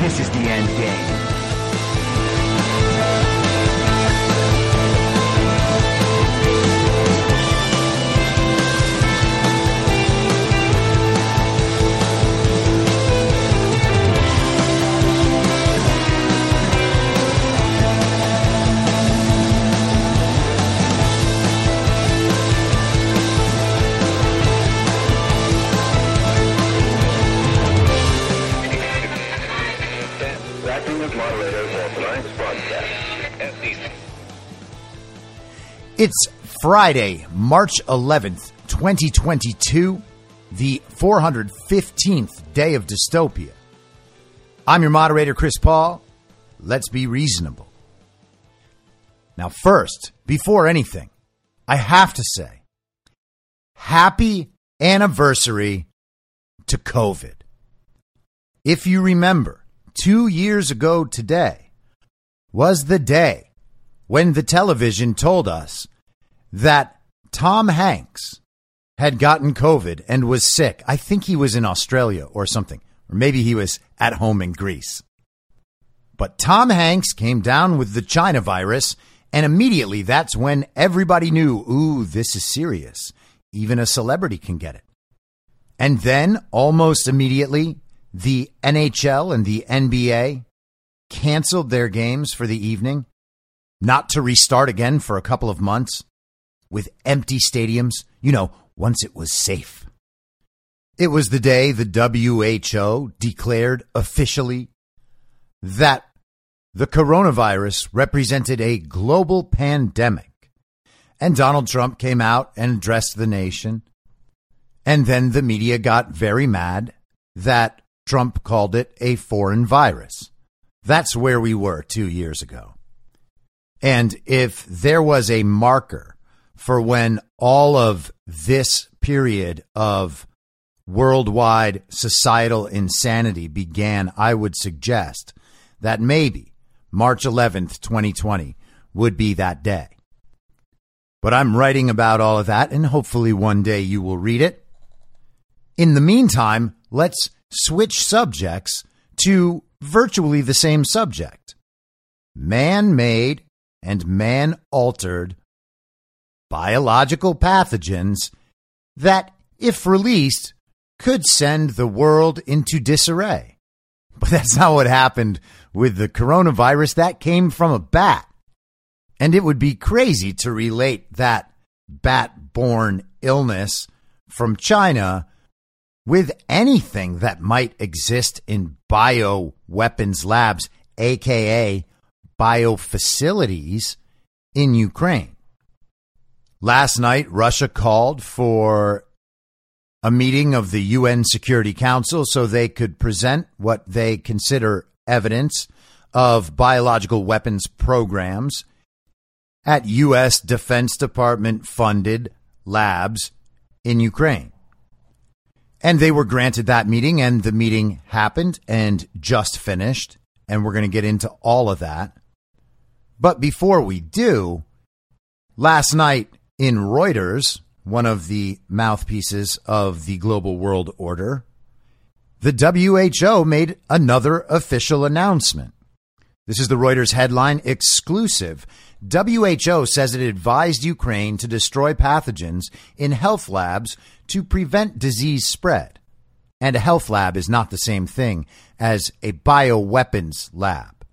This is the end game. It's Friday, March 11th, 2022, the 415th day of dystopia. I'm your moderator, Chris Paul. Let's be reasonable. Now, first, before anything, I have to say, happy anniversary to COVID. If you remember, two years ago today was the day when the television told us that Tom Hanks had gotten COVID and was sick. I think he was in Australia or something, or maybe he was at home in Greece. But Tom Hanks came down with the China virus, and immediately that's when everybody knew, ooh, this is serious. Even a celebrity can get it. And then, almost immediately, the NHL and the NBA canceled their games for the evening not to restart again for a couple of months with empty stadiums, you know, once it was safe. It was the day the WHO declared officially that the coronavirus represented a global pandemic. And Donald Trump came out and addressed the nation. And then the media got very mad that Trump called it a foreign virus. That's where we were two years ago. And if there was a marker for when all of this period of worldwide societal insanity began, I would suggest that maybe March 11th, 2020 would be that day. But I'm writing about all of that, and hopefully one day you will read it. In the meantime, let's switch subjects to virtually the same subject man made and man altered biological pathogens that, if released, could send the world into disarray. But that's not what happened with the coronavirus. That came from a bat. And it would be crazy to relate that bat borne illness from China with anything that might exist in bioweapons labs, aka biofacilities in Ukraine. Last night, Russia called for a meeting of the UN Security Council so they could present what they consider evidence of biological weapons programs at U.S. Defense Department funded labs in Ukraine. And they were granted that meeting, and the meeting happened and just finished. And we're going to get into all of that. But before we do, last night in Reuters, one of the mouthpieces of the global world order, the WHO made another official announcement. This is the Reuters headline exclusive. WHO says it advised Ukraine to destroy pathogens in health labs to prevent disease spread. And a health lab is not the same thing as a bioweapons lab.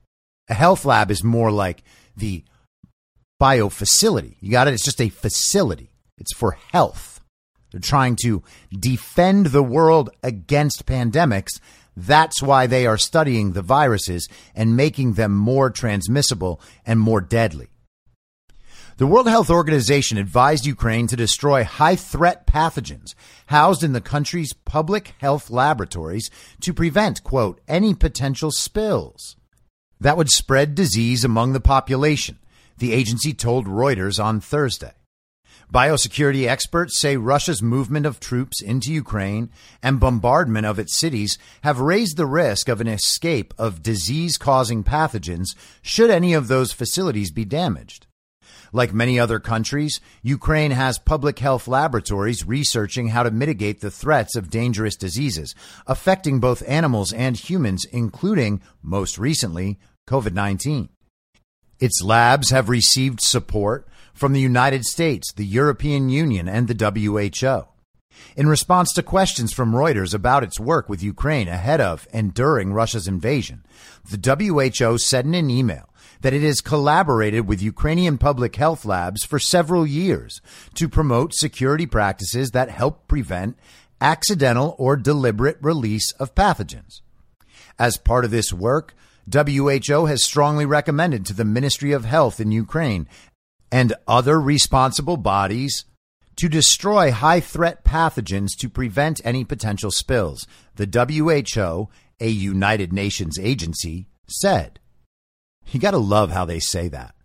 A health lab is more like the bio facility. You got it? It's just a facility, it's for health. They're trying to defend the world against pandemics. That's why they are studying the viruses and making them more transmissible and more deadly. The World Health Organization advised Ukraine to destroy high threat pathogens housed in the country's public health laboratories to prevent, quote, any potential spills. that would spread disease among the population, the agency told Reuters on Thursday. Biosecurity experts say Russia's movement of troops into Ukraine and bombardment of its cities have raised the risk of an escape of disease causing pathogens should any of those facilities be damaged. Like many other countries, Ukraine has public health laboratories researching how to mitigate the threats of dangerous diseases affecting both animals and humans, including, most recently, COVID 19. Its labs have received support from the United States, the European Union, and the WHO. In response to questions from Reuters about its work with Ukraine ahead of and during Russia's invasion, the WHO said in an email that it has collaborated with Ukrainian public health labs for several years to promote security practices that help prevent accidental or deliberate release of pathogens. As part of this work, WHO has strongly recommended to the Ministry of Health in Ukraine and other responsible bodies to destroy high threat pathogens to prevent any potential spills, the WHO, a United Nations agency, said. You got to love how they say that.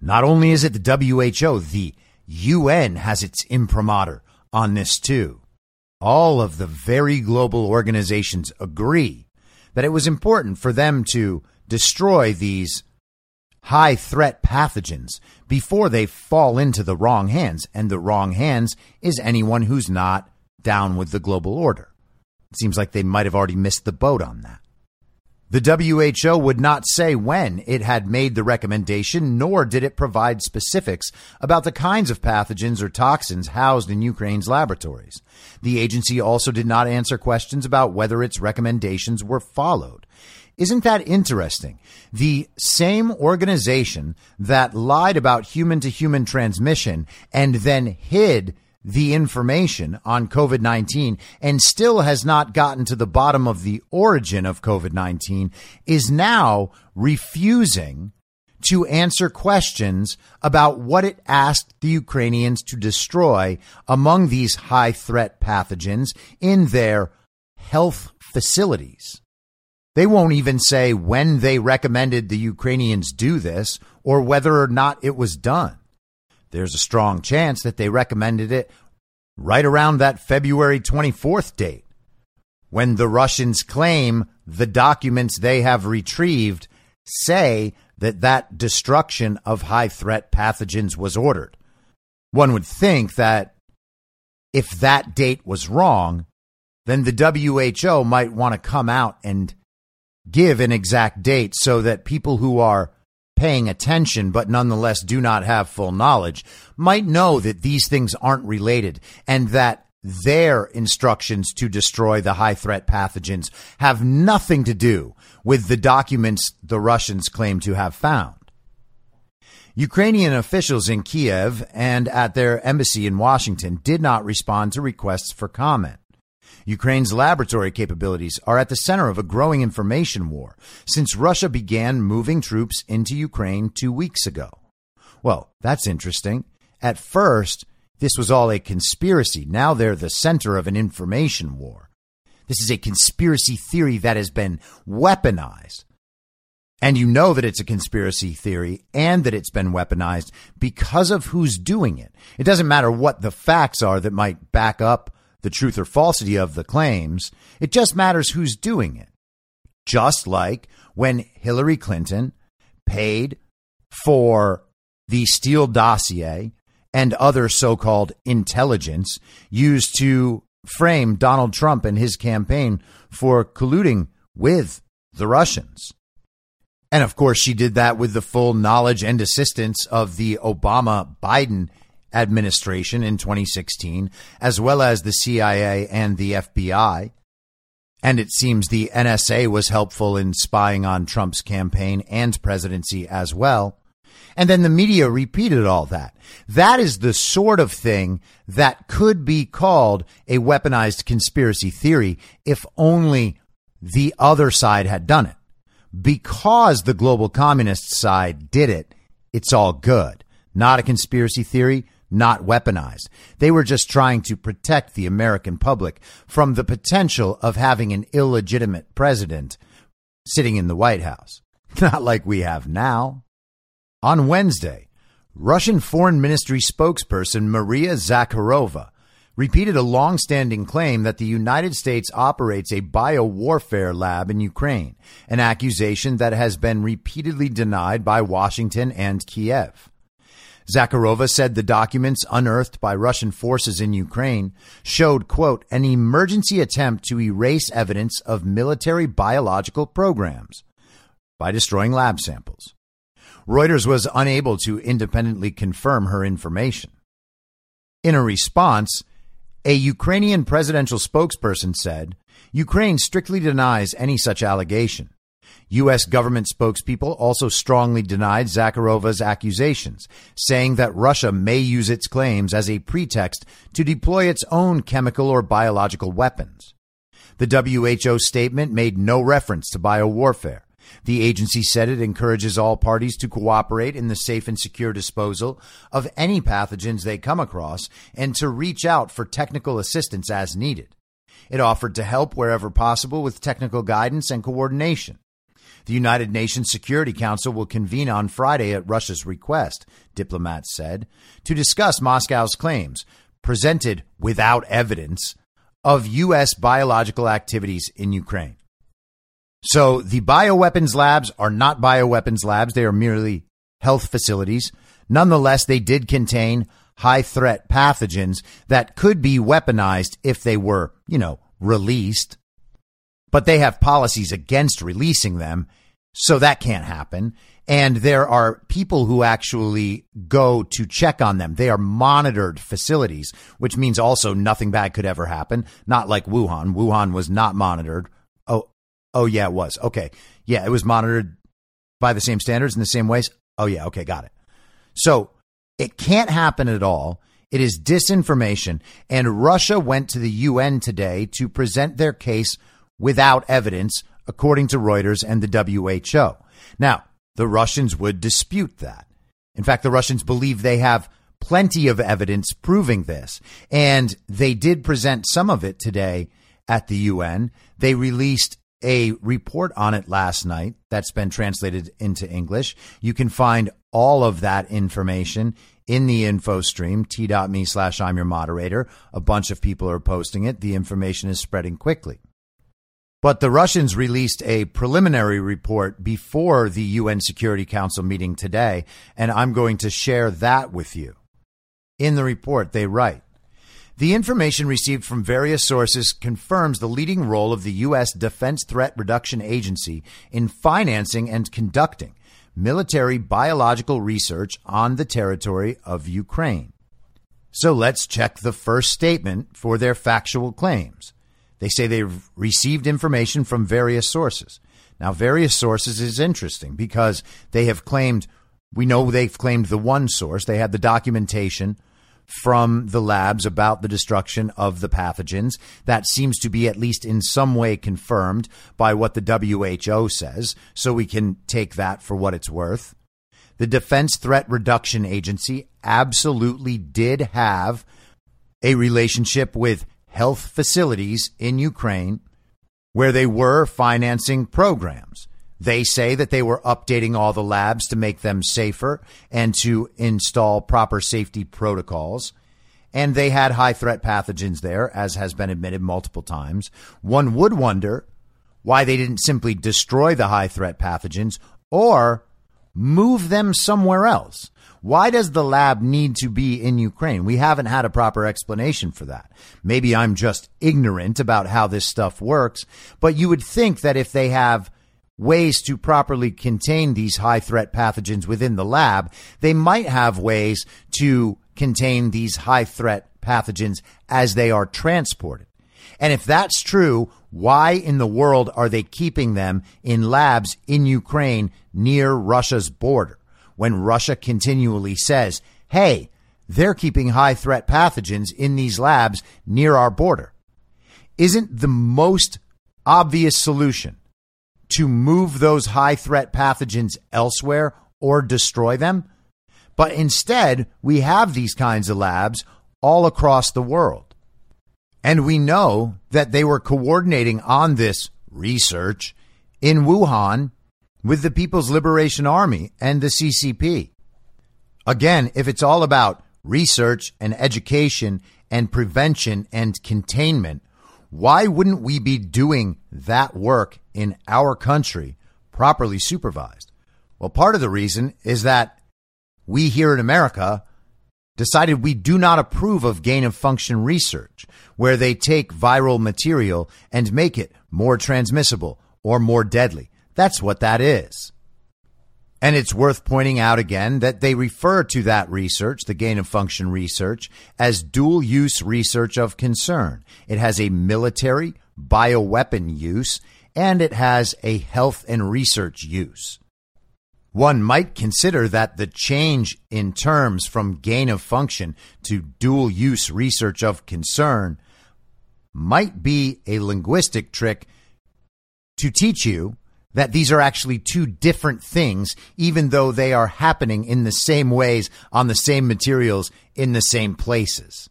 Not only is it the WHO, the UN has its imprimatur on this too. All of the very global organizations agree that it was important for them to destroy these high threat pathogens before they fall into the wrong hands. And the wrong hands is anyone who's not down with the global order. It seems like they might have already missed the boat on that. The WHO would not say when it had made the recommendation, nor did it provide specifics about the kinds of pathogens or toxins housed in Ukraine's laboratories. The agency also did not answer questions about whether its recommendations were followed. Isn't that interesting? The same organization that lied about human to human transmission and then hid the information on COVID 19 and still has not gotten to the bottom of the origin of COVID 19 is now refusing to answer questions about what it asked the Ukrainians to destroy among these high threat pathogens in their health facilities. They won't even say when they recommended the Ukrainians do this or whether or not it was done. There's a strong chance that they recommended it right around that February 24th date when the Russians claim the documents they have retrieved say that that destruction of high threat pathogens was ordered. One would think that if that date was wrong, then the WHO might want to come out and give an exact date so that people who are paying attention but nonetheless do not have full knowledge might know that these things aren't related and that their instructions to destroy the high threat pathogens have nothing to do with the documents the Russians claim to have found. Ukrainian officials in Kiev and at their embassy in Washington did not respond to requests for comment. Ukraine's laboratory capabilities are at the center of a growing information war since Russia began moving troops into Ukraine two weeks ago. Well, that's interesting. At first, this was all a conspiracy. Now they're the center of an information war. This is a conspiracy theory that has been weaponized. And you know that it's a conspiracy theory and that it's been weaponized because of who's doing it. It doesn't matter what the facts are that might back up the truth or falsity of the claims. It just matters who's doing it. Just like when Hillary Clinton paid for the Steele dossier and other so called intelligence used to frame Donald Trump and his campaign for colluding with the Russians. And of course, she did that with the full knowledge and assistance of the Obama Biden administration in 2016, as well as the CIA and the FBI. And it seems the NSA was helpful in spying on Trump's campaign and presidency as well. And then the media repeated all that. That is the sort of thing that could be called a weaponized conspiracy theory if only the other side had done it. Because the global communist side did it, it's all good. Not a conspiracy theory, not weaponized. They were just trying to protect the American public from the potential of having an illegitimate president sitting in the White House. Not like we have now. On Wednesday, Russian Foreign Ministry spokesperson Maria Zakharova repeated a long standing claim that the United States operates a biowarfare lab in Ukraine, an accusation that has been repeatedly denied by Washington and Kiev. Zakharova said the documents unearthed by Russian forces in Ukraine showed, quote, an emergency attempt to erase evidence of military biological programs by destroying lab samples. Reuters was unable to independently confirm her information. In a response, a Ukrainian presidential spokesperson said Ukraine strictly denies any such allegation. U.S. government spokespeople also strongly denied Zakharova's accusations, saying that Russia may use its claims as a pretext to deploy its own chemical or biological weapons. The WHO statement made no reference to biowarfare. The agency said it encourages all parties to cooperate in the safe and secure disposal of any pathogens they come across and to reach out for technical assistance as needed. It offered to help wherever possible with technical guidance and coordination. The United Nations Security Council will convene on Friday at Russia's request, diplomats said, to discuss Moscow's claims, presented without evidence, of U.S. biological activities in Ukraine. So the bioweapons labs are not bioweapons labs. They are merely health facilities. Nonetheless, they did contain high threat pathogens that could be weaponized if they were, you know, released. But they have policies against releasing them. So that can't happen. And there are people who actually go to check on them. They are monitored facilities, which means also nothing bad could ever happen. Not like Wuhan. Wuhan was not monitored. Oh, Oh, yeah, it was. Okay. Yeah, it was monitored by the same standards in the same ways. Oh, yeah. Okay. Got it. So it can't happen at all. It is disinformation. And Russia went to the UN today to present their case without evidence, according to Reuters and the WHO. Now, the Russians would dispute that. In fact, the Russians believe they have plenty of evidence proving this. And they did present some of it today at the UN. They released a report on it last night that's been translated into English. You can find all of that information in the info stream, t.me slash I'm your moderator. A bunch of people are posting it. The information is spreading quickly. But the Russians released a preliminary report before the UN Security Council meeting today, and I'm going to share that with you. In the report, they write the information received from various sources confirms the leading role of the U.S. Defense Threat Reduction Agency in financing and conducting military biological research on the territory of Ukraine. So let's check the first statement for their factual claims. They say they've received information from various sources. Now, various sources is interesting because they have claimed, we know they've claimed the one source. They had the documentation from the labs about the destruction of the pathogens. That seems to be at least in some way confirmed by what the WHO says, so we can take that for what it's worth. The Defense Threat Reduction Agency absolutely did have a relationship with health facilities in Ukraine where they were financing programs. They say that they were updating all the labs to make them safer and to install proper safety protocols. And they had high threat pathogens there, as has been admitted multiple times. One would wonder why they didn't simply destroy the high threat pathogens or move them somewhere else. Why does the lab need to be in Ukraine? We haven't had a proper explanation for that. Maybe I'm just ignorant about how this stuff works, but you would think that if they have ways to properly contain these high threat pathogens within the lab, they might have ways to contain these high threat pathogens as they are transported. And if that's true, why in the world are they keeping them in labs in Ukraine near Russia's border when Russia continually says, hey, they're keeping high threat pathogens in these labs near our border? Isn't the most obvious solution to move those high threat pathogens elsewhere or destroy them. But instead, we have these kinds of labs all across the world. And we know that they were coordinating on this research in Wuhan with the People's Liberation Army and the CCP. Again, if it's all about research and education and prevention and containment, why wouldn't we be doing that work in our country properly supervised? Well, part of the reason is that we here in America decided we do not approve of gain of function research, where they take viral material and make it more transmissible or more deadly. That's what that is. And it's worth pointing out again that they refer to that research, the gain of function research, as dual use research of concern. It has a military bioweapon use and it has a health and research use. One might consider that the change in terms from gain of function to dual use research of concern might be a linguistic trick to teach you that these are actually two different things, even though they are happening in the same ways on the same materials in the same places.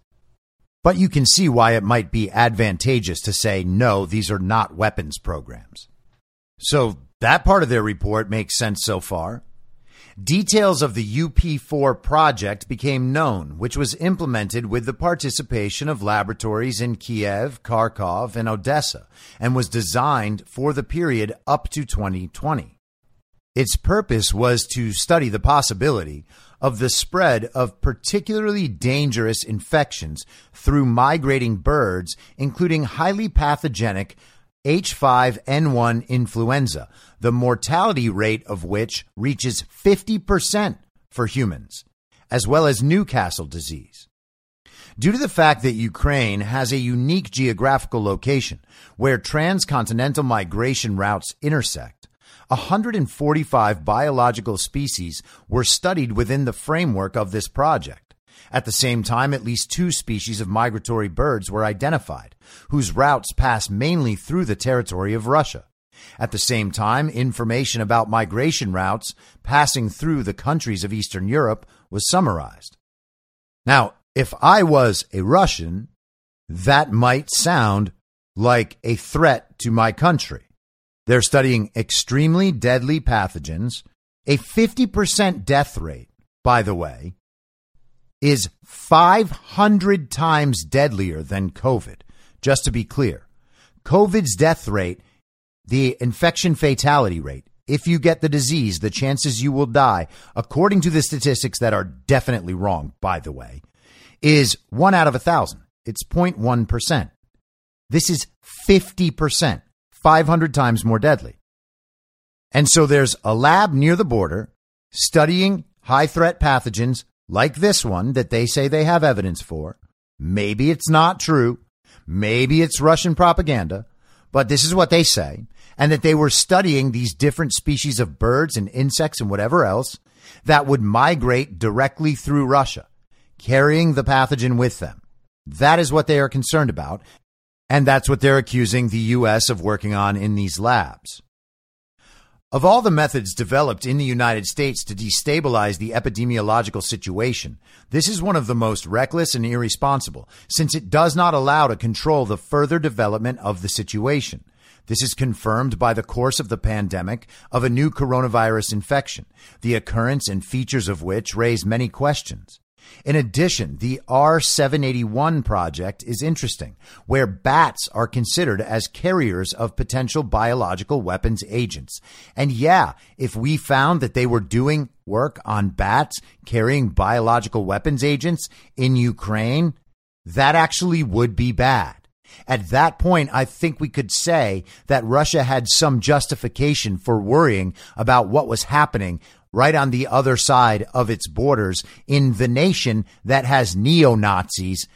But you can see why it might be advantageous to say, no, these are not weapons programs. So that part of their report makes sense so far. Details of the UP4 project became known, which was implemented with the participation of laboratories in Kiev, Kharkov, and Odessa, and was designed for the period up to 2020. Its purpose was to study the possibility of the spread of particularly dangerous infections through migrating birds, including highly pathogenic H5N1 influenza, the mortality rate of which reaches 50% for humans, as well as Newcastle disease. Due to the fact that Ukraine has a unique geographical location where transcontinental migration routes intersect, 145 biological species were studied within the framework of this project. At the same time, at least two species of migratory birds were identified, whose routes pass mainly through the territory of Russia. At the same time, information about migration routes passing through the countries of Eastern Europe was summarized. Now, if I was a Russian, that might sound like a threat to my country. They're studying extremely deadly pathogens, a 50% death rate, by the way, is 500 times deadlier than COVID. Just to be clear, COVID's death rate, the infection fatality rate, if you get the disease, the chances you will die, according to the statistics that are definitely wrong, by the way, is one out of a thousand. It's 0.1%. This is 50%, 500 times more deadly. And so there's a lab near the border studying high threat pathogens like this one that they say they have evidence for. Maybe it's not true. Maybe it's Russian propaganda, but this is what they say. And that they were studying these different species of birds and insects and whatever else that would migrate directly through Russia, carrying the pathogen with them. That is what they are concerned about. And that's what they're accusing the U.S. of working on in these labs. Of all the methods developed in the United States to destabilize the epidemiological situation, this is one of the most reckless and irresponsible, since it does not allow to control the further development of the situation. This is confirmed by the course of the pandemic of a new coronavirus infection, the occurrence and features of which raise many questions. In addition, the R781 project is interesting, where bats are considered as carriers of potential biological weapons agents. And yeah, if we found that they were doing work on bats carrying biological weapons agents in Ukraine, that actually would be bad. At that point, I think we could say that Russia had some justification for worrying about what was happening right on the other side of its borders in the nation that has neo Nazis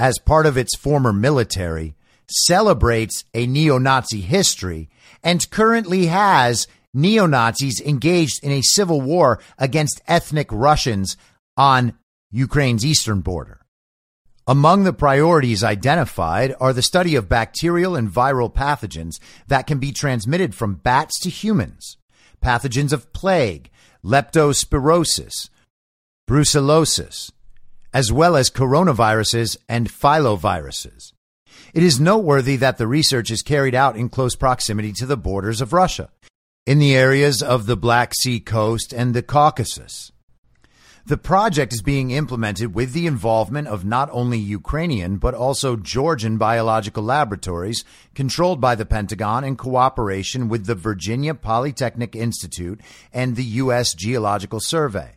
as part of its former military, celebrates a neo Nazi history, and currently has neo Nazis engaged in a civil war against ethnic Russians on Ukraine's eastern border. Among the priorities identified are the study of bacterial and viral pathogens that can be transmitted from bats to humans, pathogens of plague, leptospirosis, brucellosis, as well as coronaviruses and filoviruses. It is noteworthy that the research is carried out in close proximity to the borders of Russia. in the areas of the Black Sea coast and the Caucasus. The project is being implemented with the involvement of not only Ukrainian but also Georgian biological laboratories controlled by the Pentagon in cooperation with the Virginia Polytechnic Institute and the U.S. Geological Survey.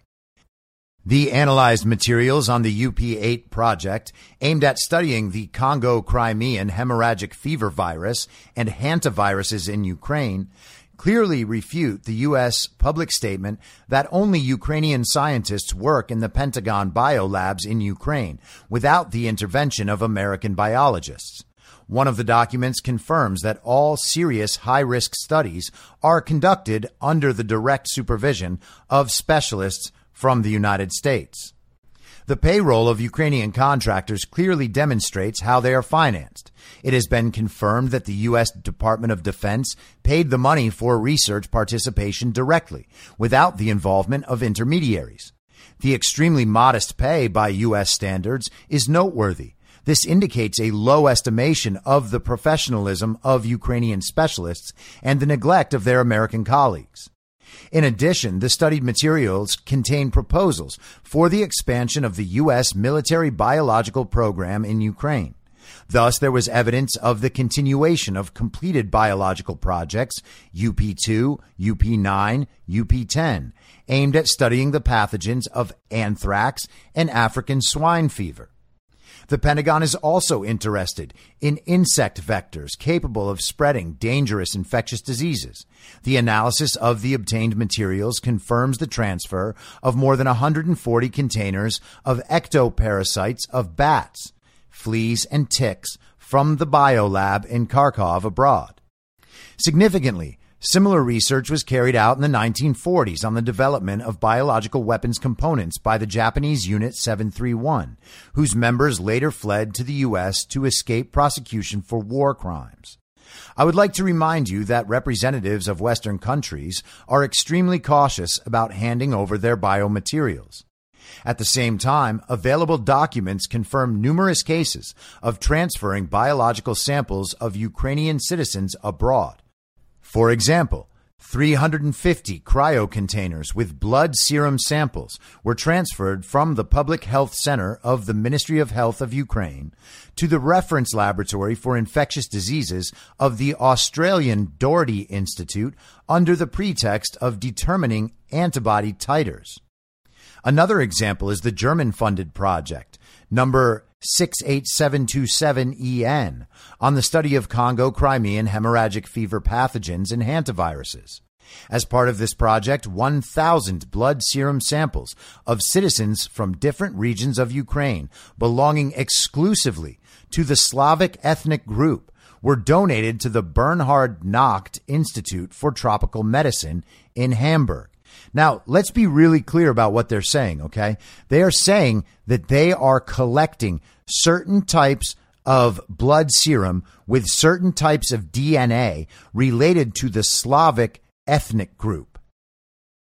The analyzed materials on the UP8 project, aimed at studying the Congo Crimean hemorrhagic fever virus and hantaviruses in Ukraine, clearly refute the U.S. public statement that only Ukrainian scientists work in the Pentagon biolabs in Ukraine without the intervention of American biologists. One of the documents confirms that all serious high risk studies are conducted under the direct supervision of specialists from the United States. The payroll of Ukrainian contractors clearly demonstrates how they are financed. It has been confirmed that the U.S. Department of Defense paid the money for research participation directly, without the involvement of intermediaries. The extremely modest pay by U.S. standards is noteworthy. This indicates a low estimation of the professionalism of Ukrainian specialists and the neglect of their American colleagues. In addition, the studied materials contain proposals for the expansion of the U.S. military biological program in Ukraine. Thus, there was evidence of the continuation of completed biological projects, UP2, UP9, UP10, aimed at studying the pathogens of anthrax and African swine fever. The Pentagon is also interested in insect vectors capable of spreading dangerous infectious diseases. The analysis of the obtained materials confirms the transfer of more than 140 containers of ectoparasites of bats, fleas, and ticks from the biolab in Kharkov abroad. Significantly, Similar research was carried out in the 1940s on the development of biological weapons components by the Japanese Unit 731, whose members later fled to the U.S. to escape prosecution for war crimes. I would like to remind you that representatives of Western countries are extremely cautious about handing over their biomaterials. At the same time, available documents confirm numerous cases of transferring biological samples of Ukrainian citizens abroad. For example, 350 cryo containers with blood serum samples were transferred from the Public Health Center of the Ministry of Health of Ukraine to the Reference Laboratory for Infectious Diseases of the Australian Doherty Institute under the pretext of determining antibody titers. Another example is the German funded project, number 68727EN on the study of Congo Crimean hemorrhagic fever pathogens and hantaviruses. As part of this project, 1,000 blood serum samples of citizens from different regions of Ukraine belonging exclusively to the Slavic ethnic group were donated to the Bernhard Nocht Institute for Tropical Medicine in Hamburg. Now, let's be really clear about what they're saying, okay? They are saying that they are collecting certain types of blood serum with certain types of DNA related to the Slavic ethnic group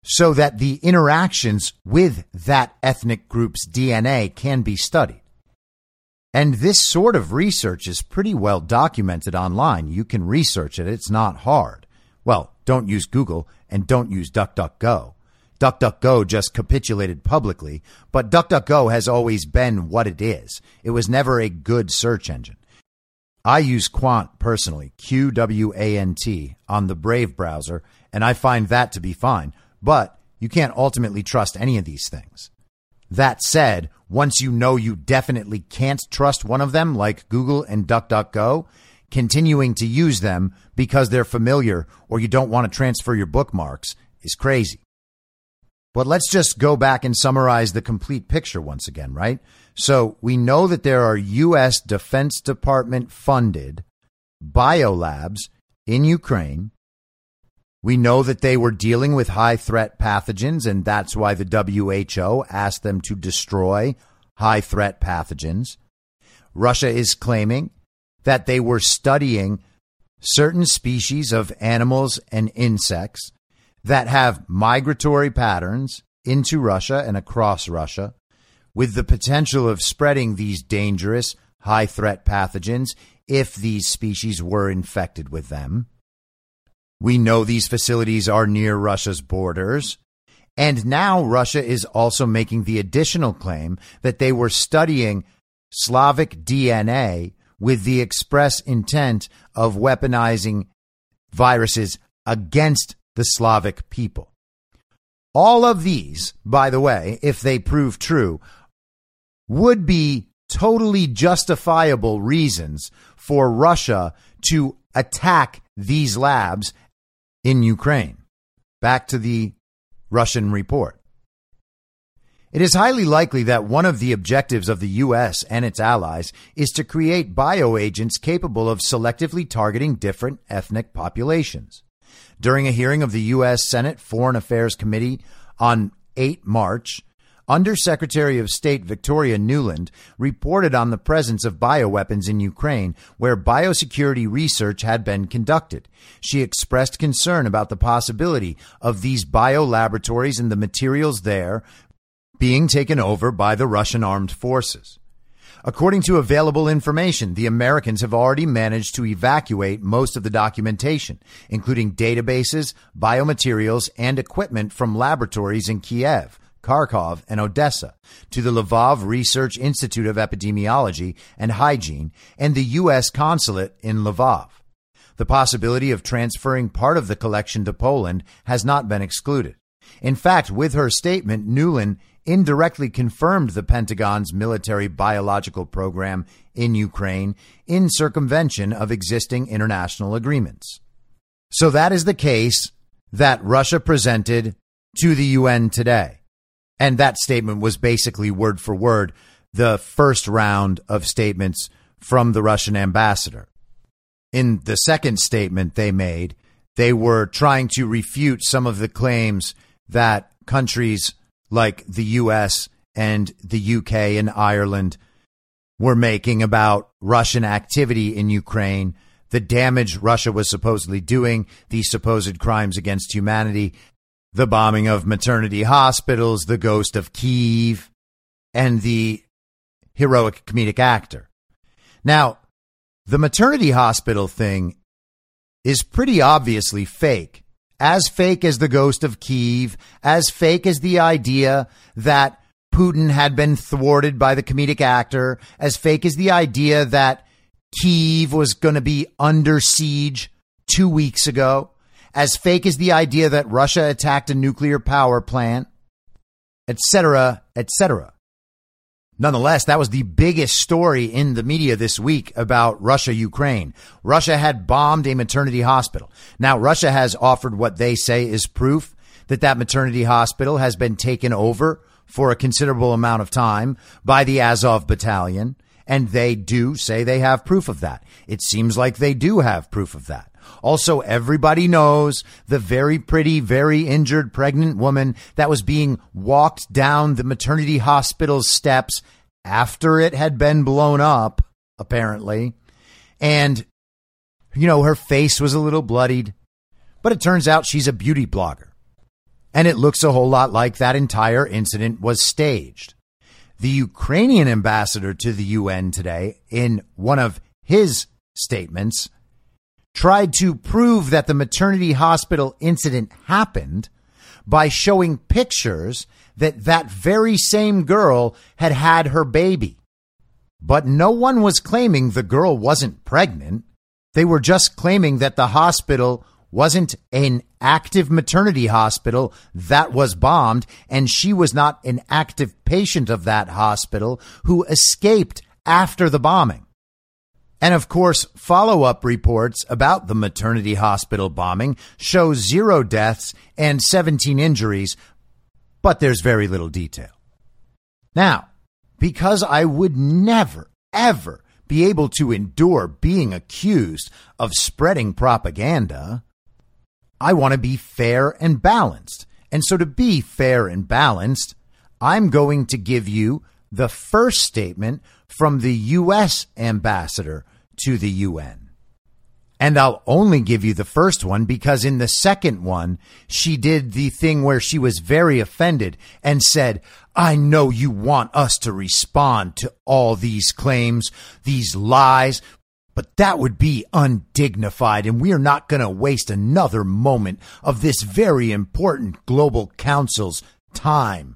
so that the interactions with that ethnic group's DNA can be studied. And this sort of research is pretty well documented online. You can research it, it's not hard. Well, don't use Google and don't use DuckDuckGo. DuckDuckGo just capitulated publicly, but DuckDuckGo has always been what it is. It was never a good search engine. I use Qwant personally, Q W A N T, on the Brave browser, and I find that to be fine, but you can't ultimately trust any of these things. That said, once you know you definitely can't trust one of them, like Google and DuckDuckGo, continuing to use them because they're familiar or you don't want to transfer your bookmarks is crazy. But let's just go back and summarize the complete picture once again, right? So we know that there are U.S. Defense Department funded biolabs in Ukraine. We know that they were dealing with high threat pathogens, and that's why the WHO asked them to destroy high threat pathogens. Russia is claiming that they were studying certain species of animals and insects that have migratory patterns into Russia and across Russia with the potential of spreading these dangerous high threat pathogens if these species were infected with them. We know these facilities are near Russia's borders. And now Russia is also making the additional claim that they were studying Slavic DNA with the express intent of weaponizing viruses against the Slavic people. All of these, by the way, if they prove true, would be totally justifiable reasons for Russia to attack these labs in Ukraine. Back to the Russian report. It is highly likely that one of the objectives of the U.S. and its allies is to create bioagents capable of selectively targeting different ethnic populations. During a hearing of the U.S. Senate Foreign Affairs Committee on 8 March, Undersecretary of State Victoria Nuland reported on the presence of bioweapons in Ukraine, where biosecurity research had been conducted. She expressed concern about the possibility of these biolaboratories and the materials there being taken over by the Russian armed forces. According to available information, the Americans have already managed to evacuate most of the documentation, including databases, biomaterials, and equipment from laboratories in Kiev, Kharkov, and Odessa to the Lvov Research Institute of Epidemiology and Hygiene and the U.S. consulate in Lvov. The possibility of transferring part of the collection to Poland has not been excluded. In fact, with her statement, Nuland indirectly confirmed the Pentagon's military biological program in Ukraine in circumvention of existing international agreements. So that is the case that Russia presented to the UN today. And that statement was basically word for word the first round of statements from the Russian ambassador. In the second statement they made, they were trying to refute some of the claims that countries like the US and the UK and Ireland were making about Russian activity in Ukraine, the damage Russia was supposedly doing, the supposed crimes against humanity, the bombing of maternity hospitals, the ghost of Kiev, and the heroic comedic actor. Now, the maternity hospital thing is pretty obviously fake as fake as the ghost of Kiev, as fake as the idea that Putin had been thwarted by the comedic actor, as fake as the idea that Kiev was going to be under siege two weeks ago, as fake as the idea that Russia attacked a nuclear power plant, etc., etc. Nonetheless, that was the biggest story in the media this week about Russia Ukraine. Russia had bombed a maternity hospital. Now, Russia has offered what they say is proof that that maternity hospital has been taken over for a considerable amount of time by the Azov battalion. And they do say they have proof of that. It seems like they do have proof of that. Also, everybody knows the very pretty, very injured pregnant woman that was being walked down the maternity hospital's steps after it had been blown up, apparently. And, you know, her face was a little bloodied, but it turns out she's a beauty blogger. And it looks a whole lot like that entire incident was staged. The Ukrainian ambassador to the UN today, in one of his statements, tried to prove that the maternity hospital incident happened by showing pictures that that very same girl had had her baby. But no one was claiming the girl wasn't pregnant. They were just claiming that the hospital wasn't an active maternity hospital that was bombed, and she was not an active patient of that hospital who escaped after the bombing. And of course, follow up reports about the maternity hospital bombing show zero deaths and 17 injuries, but there's very little detail. Now, because I would never, ever be able to endure being accused of spreading propaganda, I want to be fair and balanced. And so, to be fair and balanced, I'm going to give you the first statement from the U.S. ambassador to the UN. And I'll only give you the first one because in the second one, she did the thing where she was very offended and said, I know you want us to respond to all these claims, these lies, But that would be undignified, and we are not going to waste another moment of this very important global council's time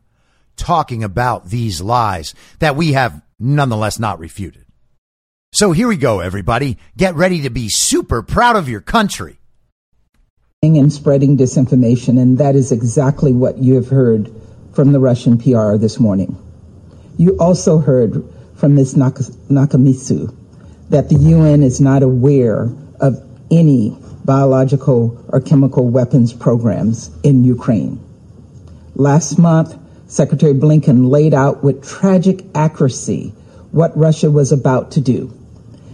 talking about these lies that we have nonetheless not refuted. So here we go, everybody. Get ready to be super proud of your country. And spreading disinformation, and that is exactly what you have heard from the Russian PR this morning. You also heard from Ms. Nakamitsu that the UN is not aware of any biological or chemical weapons programs in Ukraine. Last month, Secretary Blinken laid out with tragic accuracy what Russia was about to do.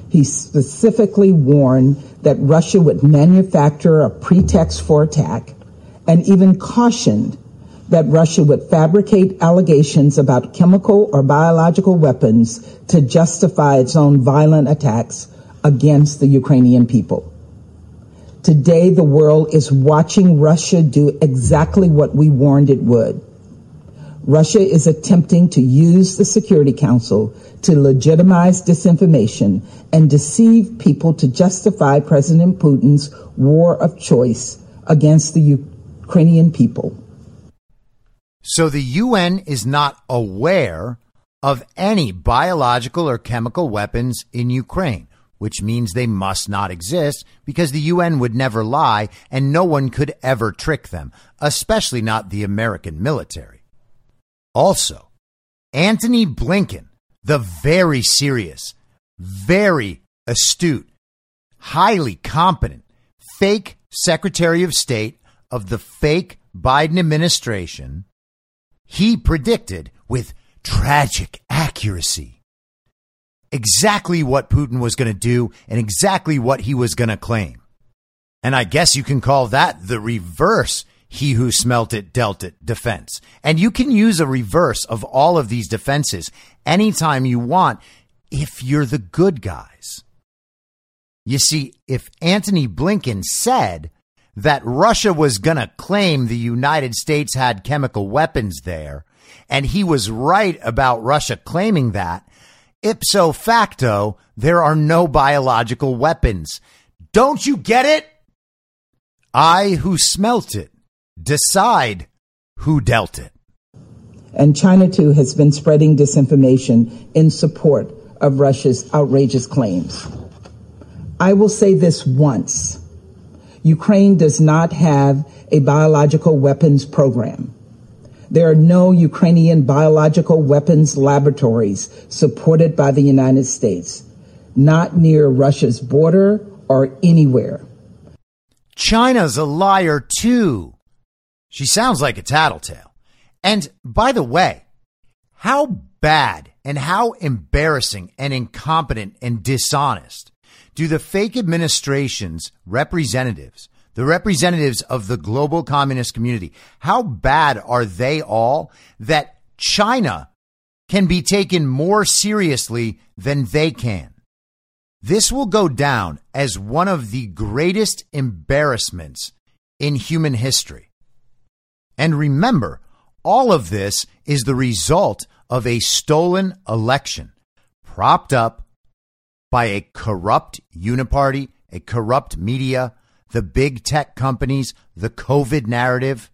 He specifically warned that Russia would manufacture a pretext for attack and even cautioned that Russia would fabricate allegations about chemical or biological weapons to justify its own violent attacks against the Ukrainian people. Today, the world is watching Russia do exactly what we warned it would. Russia is attempting to use the Security Council to legitimize disinformation and deceive people to justify President Putin's war of choice against the Ukrainian people. So the UN is not aware of any biological or chemical weapons in Ukraine, which means they must not exist because the UN would never lie and no one could ever trick them, especially not the American military. Also, Antony Blinken, the very serious, very astute, highly competent, fake Secretary of State of the fake Biden administration, he predicted with tragic accuracy exactly what Putin was going to do and exactly what he was going to claim. And I guess you can call that the reverse he who smelt it dealt it defense. And you can use a reverse of all of these defenses anytime you want if you're the good guys. You see, if Antony Blinken said that Russia was going to claim the United States had chemical weapons there, and he was right about Russia claiming that, ipso facto, there are no biological weapons. Don't you get it? I who smelt it decide who dealt it. And China, too, has been spreading disinformation in support of Russia's outrageous claims. I will say this once Ukraine does not have a biological weapons program. There are no Ukrainian biological weapons laboratories supported by the United States, not near Russia's border or anywhere. China's a liar, too. She sounds like a tattletale. And by the way, how bad and how embarrassing and incompetent and dishonest do the fake administration's representatives, the representatives of the global communist community, how bad are they all that China can be taken more seriously than they can? This will go down as one of the greatest embarrassments in human history. And remember, all of this is the result of a stolen election propped up by a corrupt uniparty, a corrupt media, the big tech companies, the COVID narrative,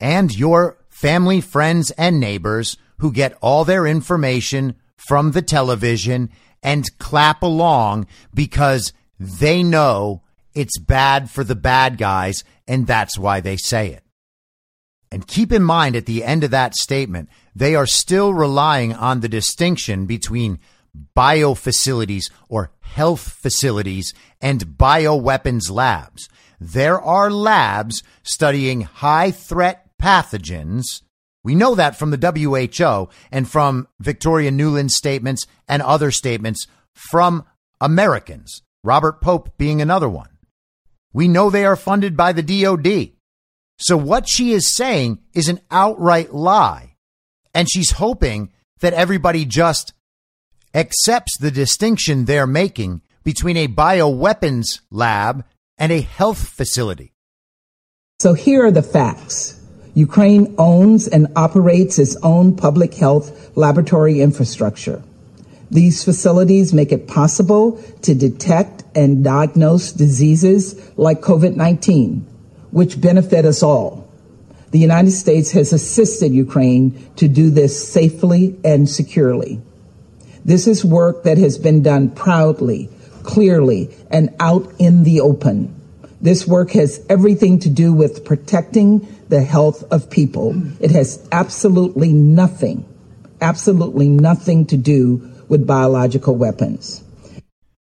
and your family, friends, and neighbors who get all their information from the television and clap along because they know it's bad for the bad guys and that's why they say it. And keep in mind at the end of that statement, they are still relying on the distinction between bio facilities or health facilities and bioweapons labs. There are labs studying high threat pathogens. We know that from the WHO and from Victoria Nuland's statements and other statements from Americans, Robert Pope being another one. We know they are funded by the DoD. So what she is saying is an outright lie. And she's hoping that everybody just accepts the distinction they're making between a bioweapons lab and a health facility. So here are the facts. Ukraine owns and operates its own public health laboratory infrastructure. These facilities make it possible to detect and diagnose diseases like COVID 19, which benefit us all. The United States has assisted Ukraine to do this safely and securely. This is work that has been done proudly, clearly, and out in the open. This work has everything to do with protecting the health of people. It has absolutely nothing, absolutely nothing to do with biological weapons.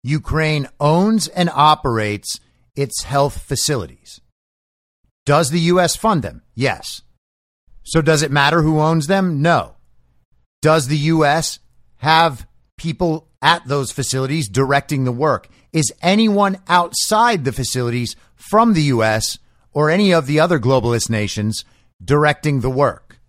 Ukraine owns and operates its health facilities. Does the U.S. fund them? Yes. So does it matter who owns them? No. Does the U.S. have people at those facilities directing the work? Is anyone outside the facilities from the U.S. or any of the other globalist nations directing the work?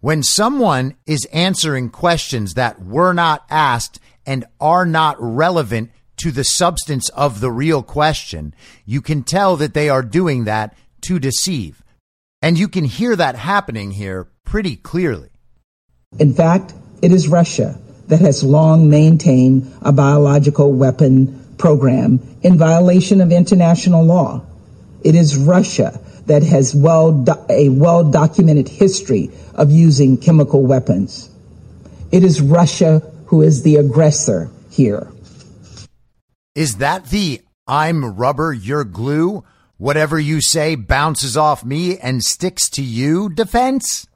When someone is answering questions that were not asked and are not relevant to the substance of the real question, you can tell that they are doing that to deceive. And you can hear that happening here pretty clearly. In fact, it is Russia that has long maintained a biological weapon program in violation of international law. It is Russia that has well do- a well documented history of using chemical weapons. It is Russia who is the aggressor here. Is that the I'm rubber, you're glue? Whatever you say bounces off me and sticks to you defense?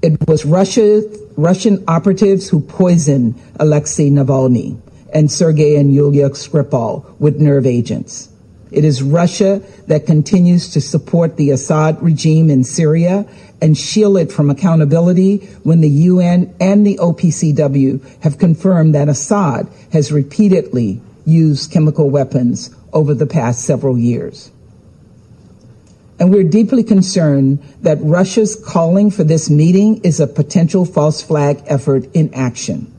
It was Russia, Russian operatives who poisoned Alexei Navalny and Sergei and Yulia Skripal with nerve agents. It is Russia that continues to support the Assad regime in Syria and shield it from accountability when the UN and the OPCW have confirmed that Assad has repeatedly used chemical weapons over the past several years. And we're deeply concerned that Russia's calling for this meeting is a potential false flag effort in action.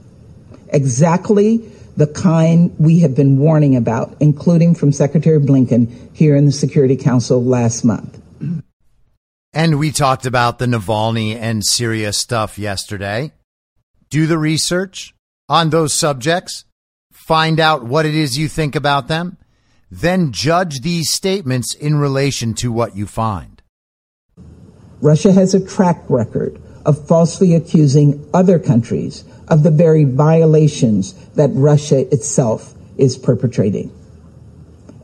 Exactly the kind we have been warning about, including from Secretary Blinken here in the Security Council last month. And we talked about the Navalny and Syria stuff yesterday. Do the research on those subjects, find out what it is you think about them, then judge these statements in relation to what you find. Russia has a track record of falsely accusing other countries of the very violations that Russia itself is perpetrating.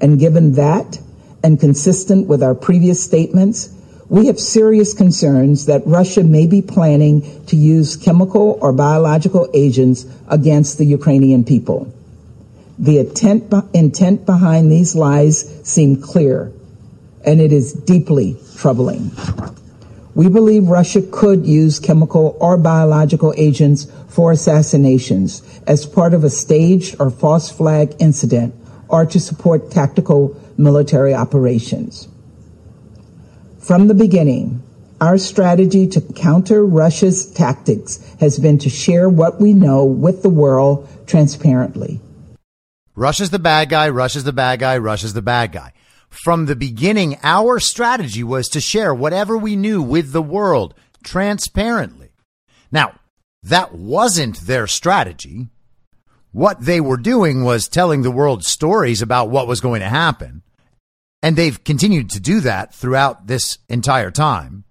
And given that, and consistent with our previous statements, we have serious concerns that Russia may be planning to use chemical or biological agents against the Ukrainian people. The intent, intent behind these lies seem clear, and it is deeply troubling. We believe Russia could use chemical or biological agents for assassinations as part of a staged or false flag incident or to support tactical military operations. From the beginning, our strategy to counter Russia's tactics has been to share what we know with the world transparently. Russia's the bad guy, Russia's the bad guy, Russia's the bad guy. From the beginning, our strategy was to share whatever we knew with the world transparently. Now, that wasn't their strategy. What they were doing was telling the world stories about what was going to happen. And they've continued to do that throughout this entire time.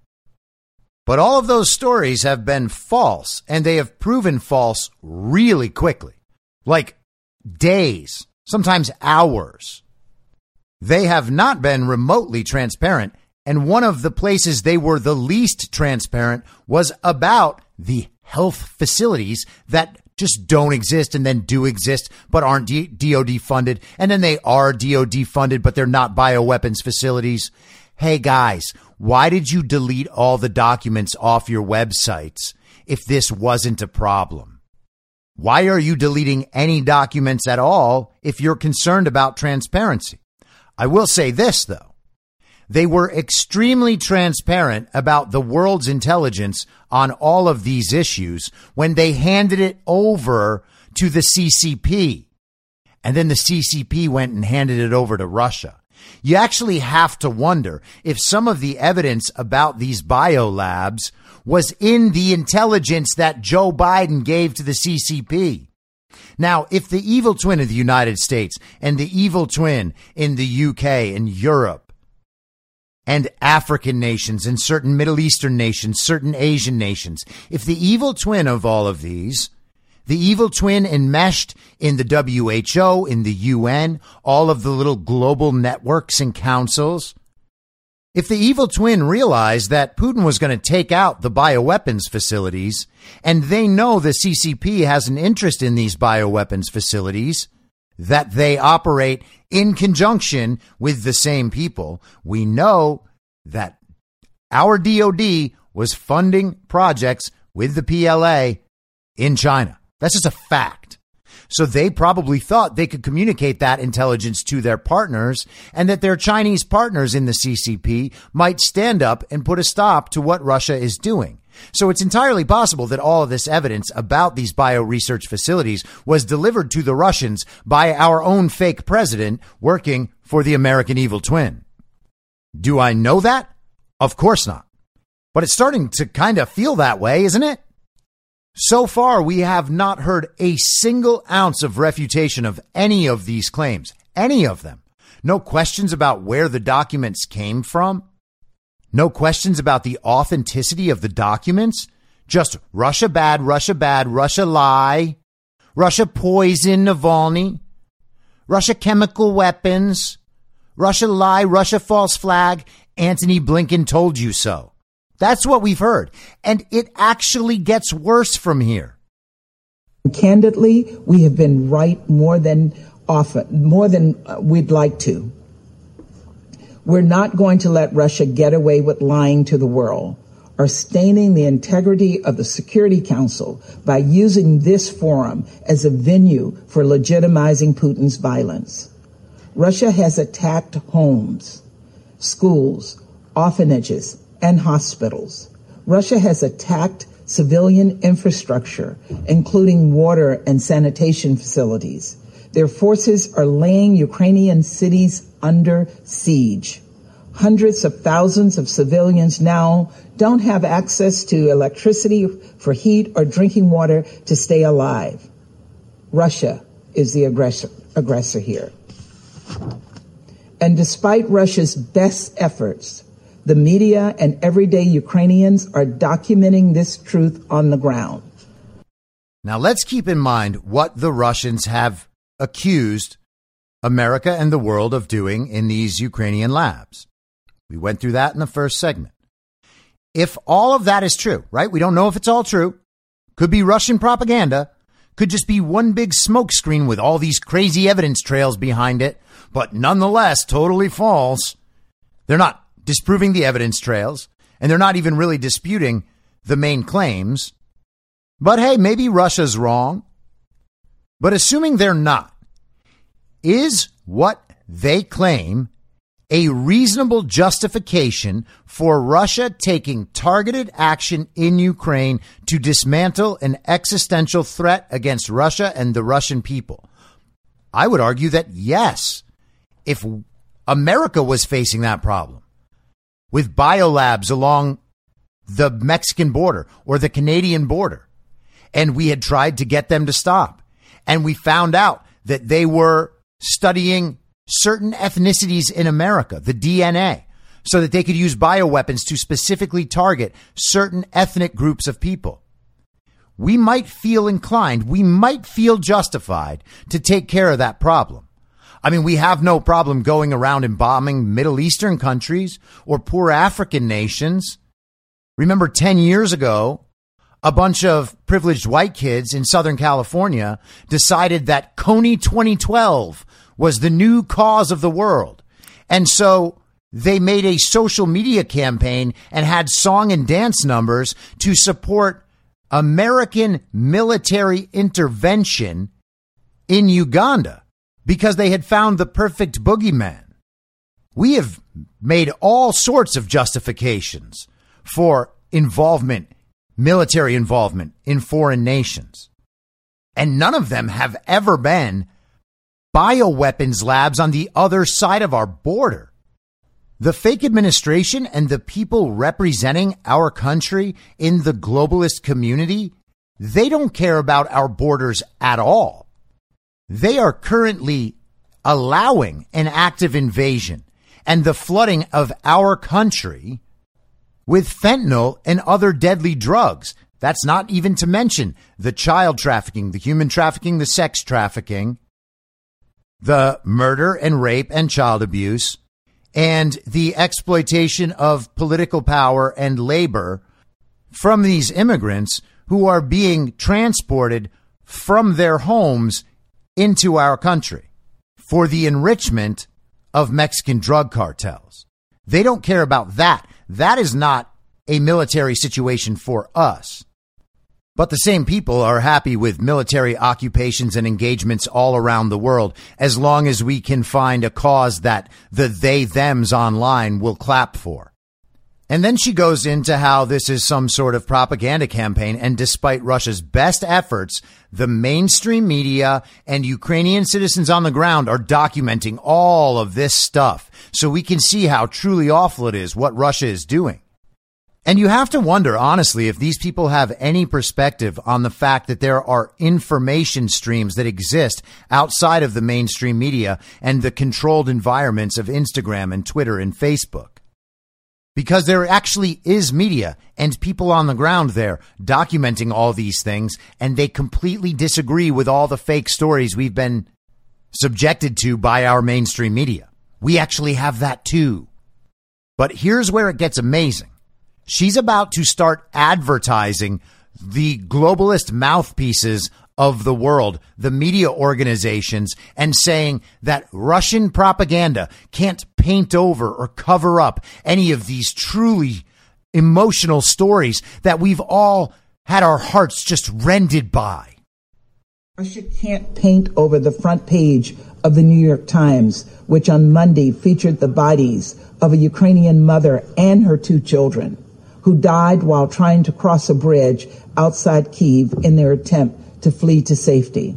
But all of those stories have been false, and they have proven false really quickly. Like days, sometimes hours. They have not been remotely transparent. And one of the places they were the least transparent was about the health facilities that just don't exist and then do exist, but aren't DOD funded. And then they are DOD funded, but they're not bioweapons facilities. Hey guys, why did you delete all the documents off your websites if this wasn't a problem? Why are you deleting any documents at all if you're concerned about transparency? I will say this, though. They were extremely transparent about the world's intelligence on all of these issues when they handed it over to the CCP. And then the CCP went and handed it over to Russia. You actually have to wonder if some of the evidence about these biolabs was in the intelligence that Joe Biden gave to the CCP. Now, if the evil twin of the United States and the evil twin in the UK and Europe and African nations and certain Middle Eastern nations, certain Asian nations, if the evil twin of all of these, the evil twin enmeshed in the WHO, in the UN, all of the little global networks and councils, if the evil twin realized that Putin was going to take out the bioweapons facilities, and they know the CCP has an interest in these bioweapons facilities, that they operate in conjunction with the same people, we know that our DOD was funding projects with the PLA in China. That's just a fact. So they probably thought they could communicate that intelligence to their partners and that their Chinese partners in the CCP might stand up and put a stop to what Russia is doing. So it's entirely possible that all of this evidence about these bio research facilities was delivered to the Russians by our own fake president working for the American evil twin. Do I know that? Of course not. But it's starting to kind of feel that way, isn't it? So far, we have not heard a single ounce of refutation of any of these claims, any of them. No questions about where the documents came from. No questions about the authenticity of the documents. Just Russia bad, Russia bad, Russia lie, Russia poison Navalny, Russia chemical weapons, Russia lie, Russia false flag, Antony Blinken told you so. That's what we've heard. And it actually gets worse from here. Candidly, we have been right more than often, more than uh, we'd like to. We're not going to let Russia get away with lying to the world or staining the integrity of the Security Council by using this forum as a venue for legitimizing Putin's violence. Russia has attacked homes, schools, orphanages, and hospitals. Russia has attacked civilian infrastructure, including water and sanitation facilities. Their forces are laying Ukrainian cities under siege. Hundreds of thousands of civilians now don't have access to electricity for heat or drinking water to stay alive. Russia is the aggressor, aggressor here. And despite Russia's best efforts, the media and everyday Ukrainians are documenting this truth on the ground. Now, let's keep in mind what the Russians have accused America and the world of doing in these Ukrainian labs. We went through that in the first segment. If all of that is true, right? We don't know if it's all true. Could be Russian propaganda. Could just be one big smokescreen with all these crazy evidence trails behind it, but nonetheless totally false. They're not disproving the evidence trails, and they're not even really disputing the main claims. But hey, maybe Russia's wrong. But assuming they're not, is what they claim a reasonable justification for Russia taking targeted action in Ukraine to dismantle an existential threat against Russia and the Russian people? I would argue that yes. If America was facing that problem, with biolabs along the Mexican border or the Canadian border. And we had tried to get them to stop. And we found out that they were studying certain ethnicities in America, the DNA, so that they could use bioweapons to specifically target certain ethnic groups of people. We might feel inclined, we might feel justified to take care of that problem. I mean, we have no problem going around and bombing Middle Eastern countries or poor African nations. Remember 10 years ago, a bunch of privileged white kids in Southern California decided that Kony 2012 was the new cause of the world. And so they made a social media campaign and had song and dance numbers to support American military intervention in Uganda because they had found the perfect boogeyman. We have made all sorts of justifications for involvement, military involvement in foreign nations. And none of them have ever been bioweapons labs on the other side of our border. The fake administration and the people representing our country in the globalist community, they don't care about our borders at all. They are currently allowing an active invasion and the flooding of our country with fentanyl and other deadly drugs. That's not even to mention the child trafficking, the human trafficking, the sex trafficking, the murder and rape and child abuse, and the exploitation of political power and labor from these immigrants who are being transported from their homes into our country for the enrichment of Mexican drug cartels. They don't care about that. That is not a military situation for us. But the same people are happy with military occupations and engagements all around the world as long as we can find a cause that the they thems online will clap for. And then she goes into how this is some sort of propaganda campaign. And despite Russia's best efforts, the mainstream media and Ukrainian citizens on the ground are documenting all of this stuff. So we can see how truly awful it is what Russia is doing. And you have to wonder, honestly, if these people have any perspective on the fact that there are information streams that exist outside of the mainstream media and the controlled environments of Instagram and Twitter and Facebook. Because there actually is media and people on the ground there documenting all these things, and they completely disagree with all the fake stories we've been subjected to by our mainstream media. We actually have that too. But here's where it gets amazing. She's about to start advertising the globalist mouthpieces of the world, the media organizations, and saying that Russian propaganda can't paint over or cover up any of these truly emotional stories that we've all had our hearts just rended by. Russia can't paint over the front page of the New York Times, which on Monday featured the bodies of a Ukrainian mother and her two children who died while trying to cross a bridge outside Kiev in their attempt to flee to safety.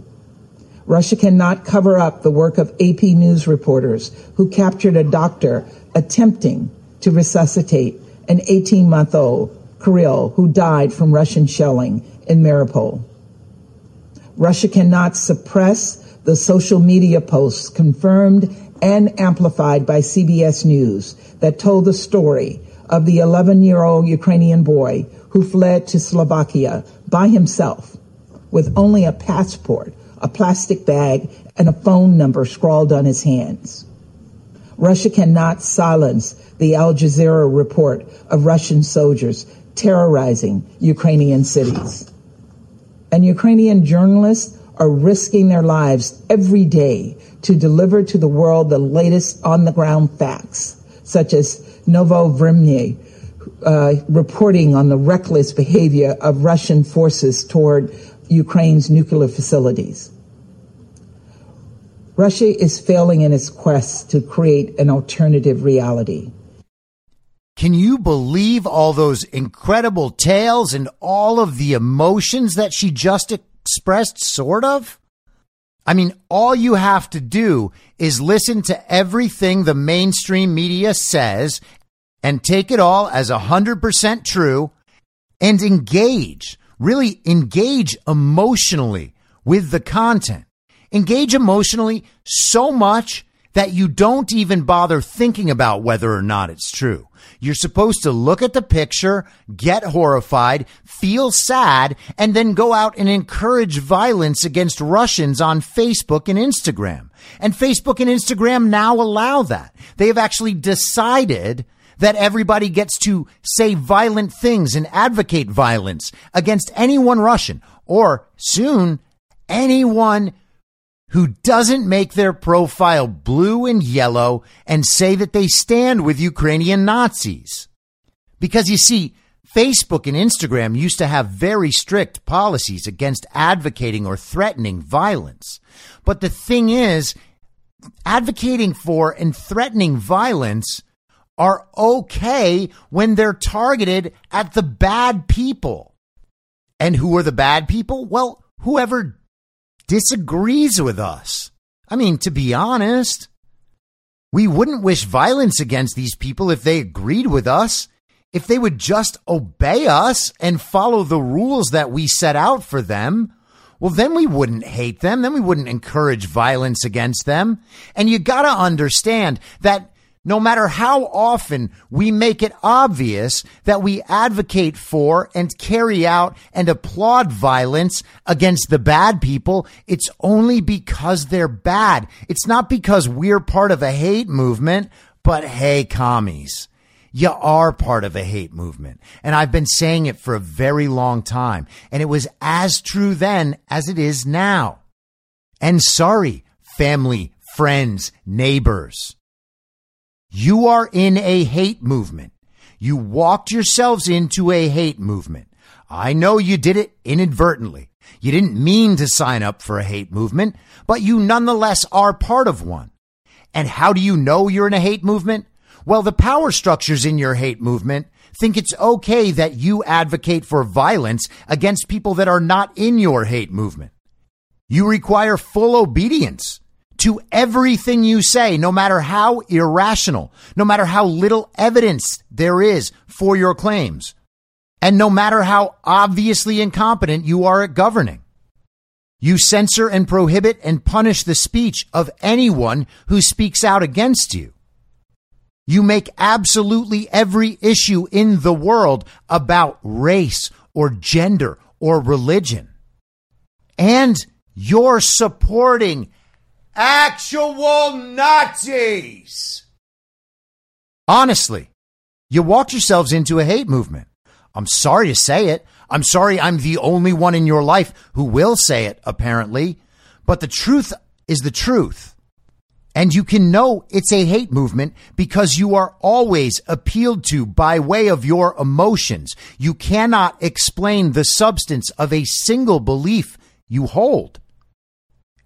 Russia cannot cover up the work of AP News reporters who captured a doctor attempting to resuscitate an 18 month old Kirill who died from Russian shelling in Mariupol. Russia cannot suppress the social media posts confirmed and amplified by CBS News that told the story of the 11 year old Ukrainian boy who fled to Slovakia by himself with only a passport, a plastic bag, and a phone number scrawled on his hands. Russia cannot silence the Al Jazeera report of Russian soldiers terrorizing Ukrainian cities. And Ukrainian journalists are risking their lives every day to deliver to the world the latest on the ground facts, such as Novovremye, uh, reporting on the reckless behavior of Russian forces toward Ukraine's nuclear facilities. Russia is failing in its quest to create an alternative reality. Can you believe all those incredible tales and all of the emotions that she just expressed, sort of? I mean, all you have to do is listen to everything the mainstream media says and take it all as 100% true and engage, really engage emotionally with the content. Engage emotionally so much that you don't even bother thinking about whether or not it's true. You're supposed to look at the picture, get horrified, feel sad, and then go out and encourage violence against Russians on Facebook and Instagram. And Facebook and Instagram now allow that. They have actually decided that everybody gets to say violent things and advocate violence against anyone Russian or soon anyone who doesn't make their profile blue and yellow and say that they stand with Ukrainian Nazis. Because you see, Facebook and Instagram used to have very strict policies against advocating or threatening violence. But the thing is, advocating for and threatening violence are okay when they're targeted at the bad people. And who are the bad people? Well, whoever disagrees with us. I mean, to be honest, we wouldn't wish violence against these people if they agreed with us. If they would just obey us and follow the rules that we set out for them, well, then we wouldn't hate them. Then we wouldn't encourage violence against them. And you gotta understand that no matter how often we make it obvious that we advocate for and carry out and applaud violence against the bad people, it's only because they're bad. It's not because we're part of a hate movement, but hey, commies. You are part of a hate movement. And I've been saying it for a very long time. And it was as true then as it is now. And sorry, family, friends, neighbors. You are in a hate movement. You walked yourselves into a hate movement. I know you did it inadvertently. You didn't mean to sign up for a hate movement, but you nonetheless are part of one. And how do you know you're in a hate movement? Well, the power structures in your hate movement think it's okay that you advocate for violence against people that are not in your hate movement. You require full obedience to everything you say, no matter how irrational, no matter how little evidence there is for your claims, and no matter how obviously incompetent you are at governing. You censor and prohibit and punish the speech of anyone who speaks out against you. You make absolutely every issue in the world about race or gender or religion. And you're supporting actual Nazis. Honestly, you walked yourselves into a hate movement. I'm sorry to say it. I'm sorry I'm the only one in your life who will say it, apparently. But the truth is the truth. And you can know it's a hate movement because you are always appealed to by way of your emotions. You cannot explain the substance of a single belief you hold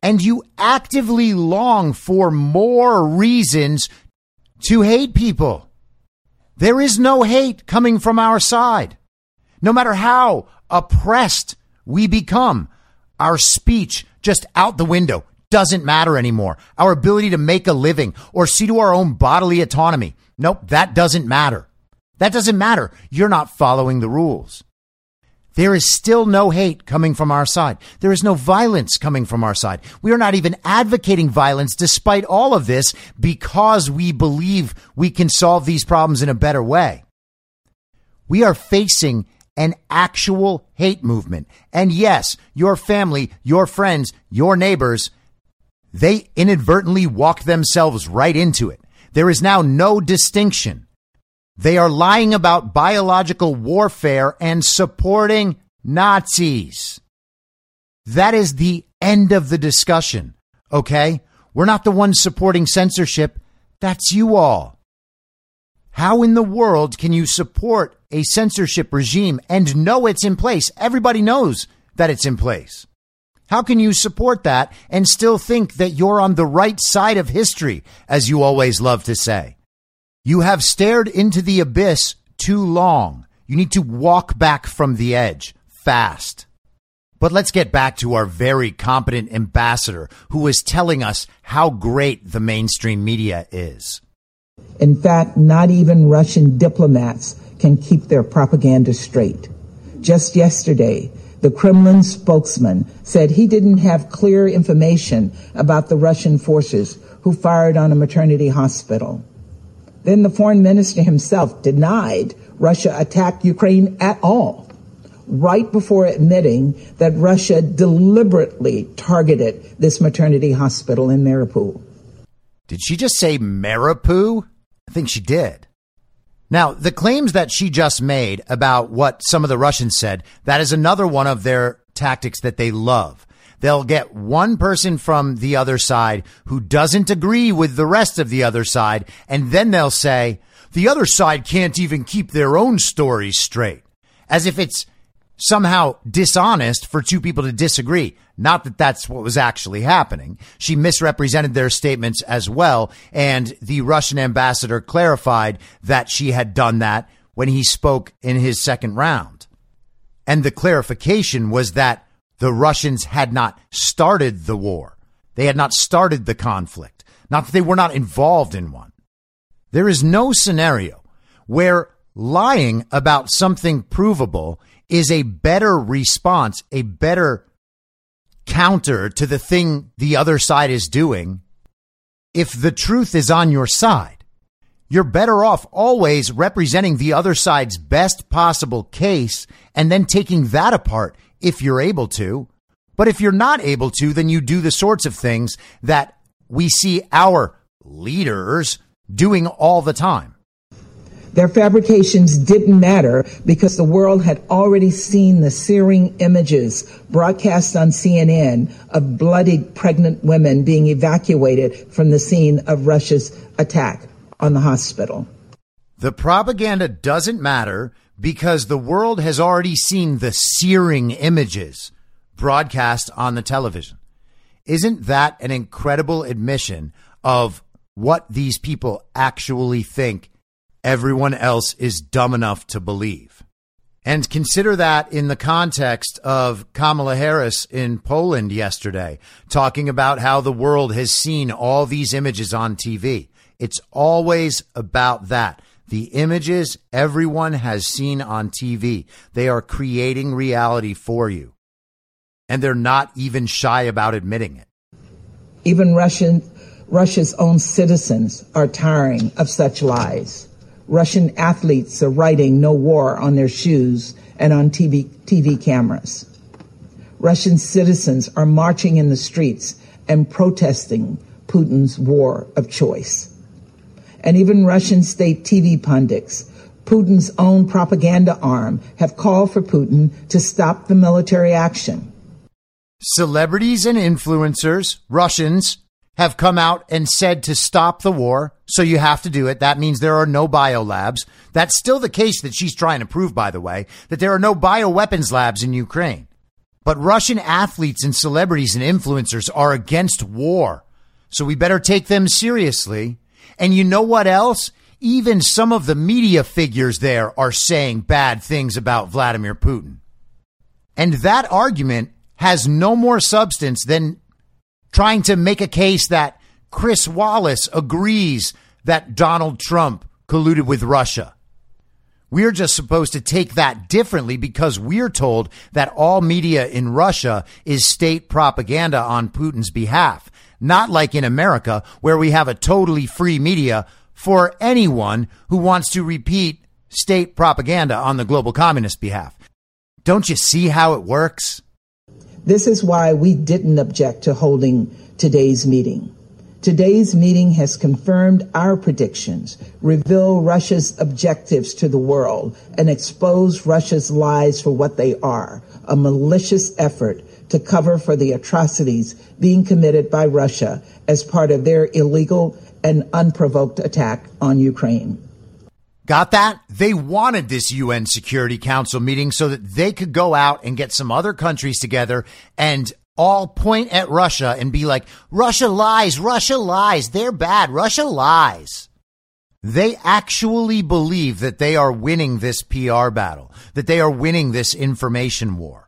and you actively long for more reasons to hate people. There is no hate coming from our side. No matter how oppressed we become, our speech just out the window doesn't matter anymore. Our ability to make a living or see to our own bodily autonomy. Nope, that doesn't matter. That doesn't matter. You're not following the rules. There is still no hate coming from our side. There is no violence coming from our side. We are not even advocating violence despite all of this because we believe we can solve these problems in a better way. We are facing an actual hate movement. And yes, your family, your friends, your neighbors, they inadvertently walk themselves right into it. There is now no distinction they are lying about biological warfare and supporting Nazis. That is the end of the discussion. Okay? We're not the ones supporting censorship. That's you all. How in the world can you support a censorship regime and know it's in place? Everybody knows that it's in place. How can you support that and still think that you're on the right side of history, as you always love to say? You have stared into the abyss too long. You need to walk back from the edge fast. But let's get back to our very competent ambassador who is telling us how great the mainstream media is. In fact, not even Russian diplomats can keep their propaganda straight. Just yesterday, the Kremlin spokesman said he didn't have clear information about the Russian forces who fired on a maternity hospital. Then the foreign minister himself denied Russia attacked Ukraine at all, right before admitting that Russia deliberately targeted this maternity hospital in Mariupol. Did she just say Mariupol? I think she did. Now, the claims that she just made about what some of the Russians said, that is another one of their tactics that they love. They'll get one person from the other side who doesn't agree with the rest of the other side, and then they'll say, the other side can't even keep their own stories straight. As if it's somehow dishonest for two people to disagree. Not that that's what was actually happening. She misrepresented their statements as well. And the Russian ambassador clarified that she had done that when he spoke in his second round. And the clarification was that the Russians had not started the war. They had not started the conflict, not that they were not involved in one. There is no scenario where lying about something provable is a better response, a better counter to the thing the other side is doing. If the truth is on your side, you're better off always representing the other side's best possible case and then taking that apart if you're able to. But if you're not able to, then you do the sorts of things that we see our leaders doing all the time. Their fabrications didn't matter because the world had already seen the searing images broadcast on CNN of bloodied pregnant women being evacuated from the scene of Russia's attack on the hospital. The propaganda doesn't matter because the world has already seen the searing images broadcast on the television. Isn't that an incredible admission of what these people actually think everyone else is dumb enough to believe. And consider that in the context of Kamala Harris in Poland yesterday, talking about how the world has seen all these images on TV. It's always about that. The images everyone has seen on TV, they are creating reality for you. And they're not even shy about admitting it. Even Russian, Russia's own citizens are tiring of such lies. Russian athletes are writing no war on their shoes and on TV, TV cameras. Russian citizens are marching in the streets and protesting Putin's war of choice. And even Russian state TV pundits, Putin's own propaganda arm, have called for Putin to stop the military action. Celebrities and influencers, Russians, have come out and said to stop the war. So you have to do it. That means there are no bio labs. That's still the case that she's trying to prove, by the way, that there are no bioweapons labs in Ukraine. But Russian athletes and celebrities and influencers are against war. So we better take them seriously. And you know what else? Even some of the media figures there are saying bad things about Vladimir Putin. And that argument has no more substance than trying to make a case that Chris Wallace agrees that Donald Trump colluded with Russia. We're just supposed to take that differently because we're told that all media in Russia is state propaganda on Putin's behalf. Not like in America, where we have a totally free media for anyone who wants to repeat state propaganda on the global communist behalf. Don't you see how it works? This is why we didn't object to holding today's meeting. Today's meeting has confirmed our predictions, revealed Russia's objectives to the world, and exposed Russia's lies for what they are a malicious effort to cover for the atrocities being committed by Russia as part of their illegal and unprovoked attack on Ukraine. Got that? They wanted this UN Security Council meeting so that they could go out and get some other countries together and all point at Russia and be like, Russia lies, Russia lies, they're bad, Russia lies. They actually believe that they are winning this PR battle, that they are winning this information war.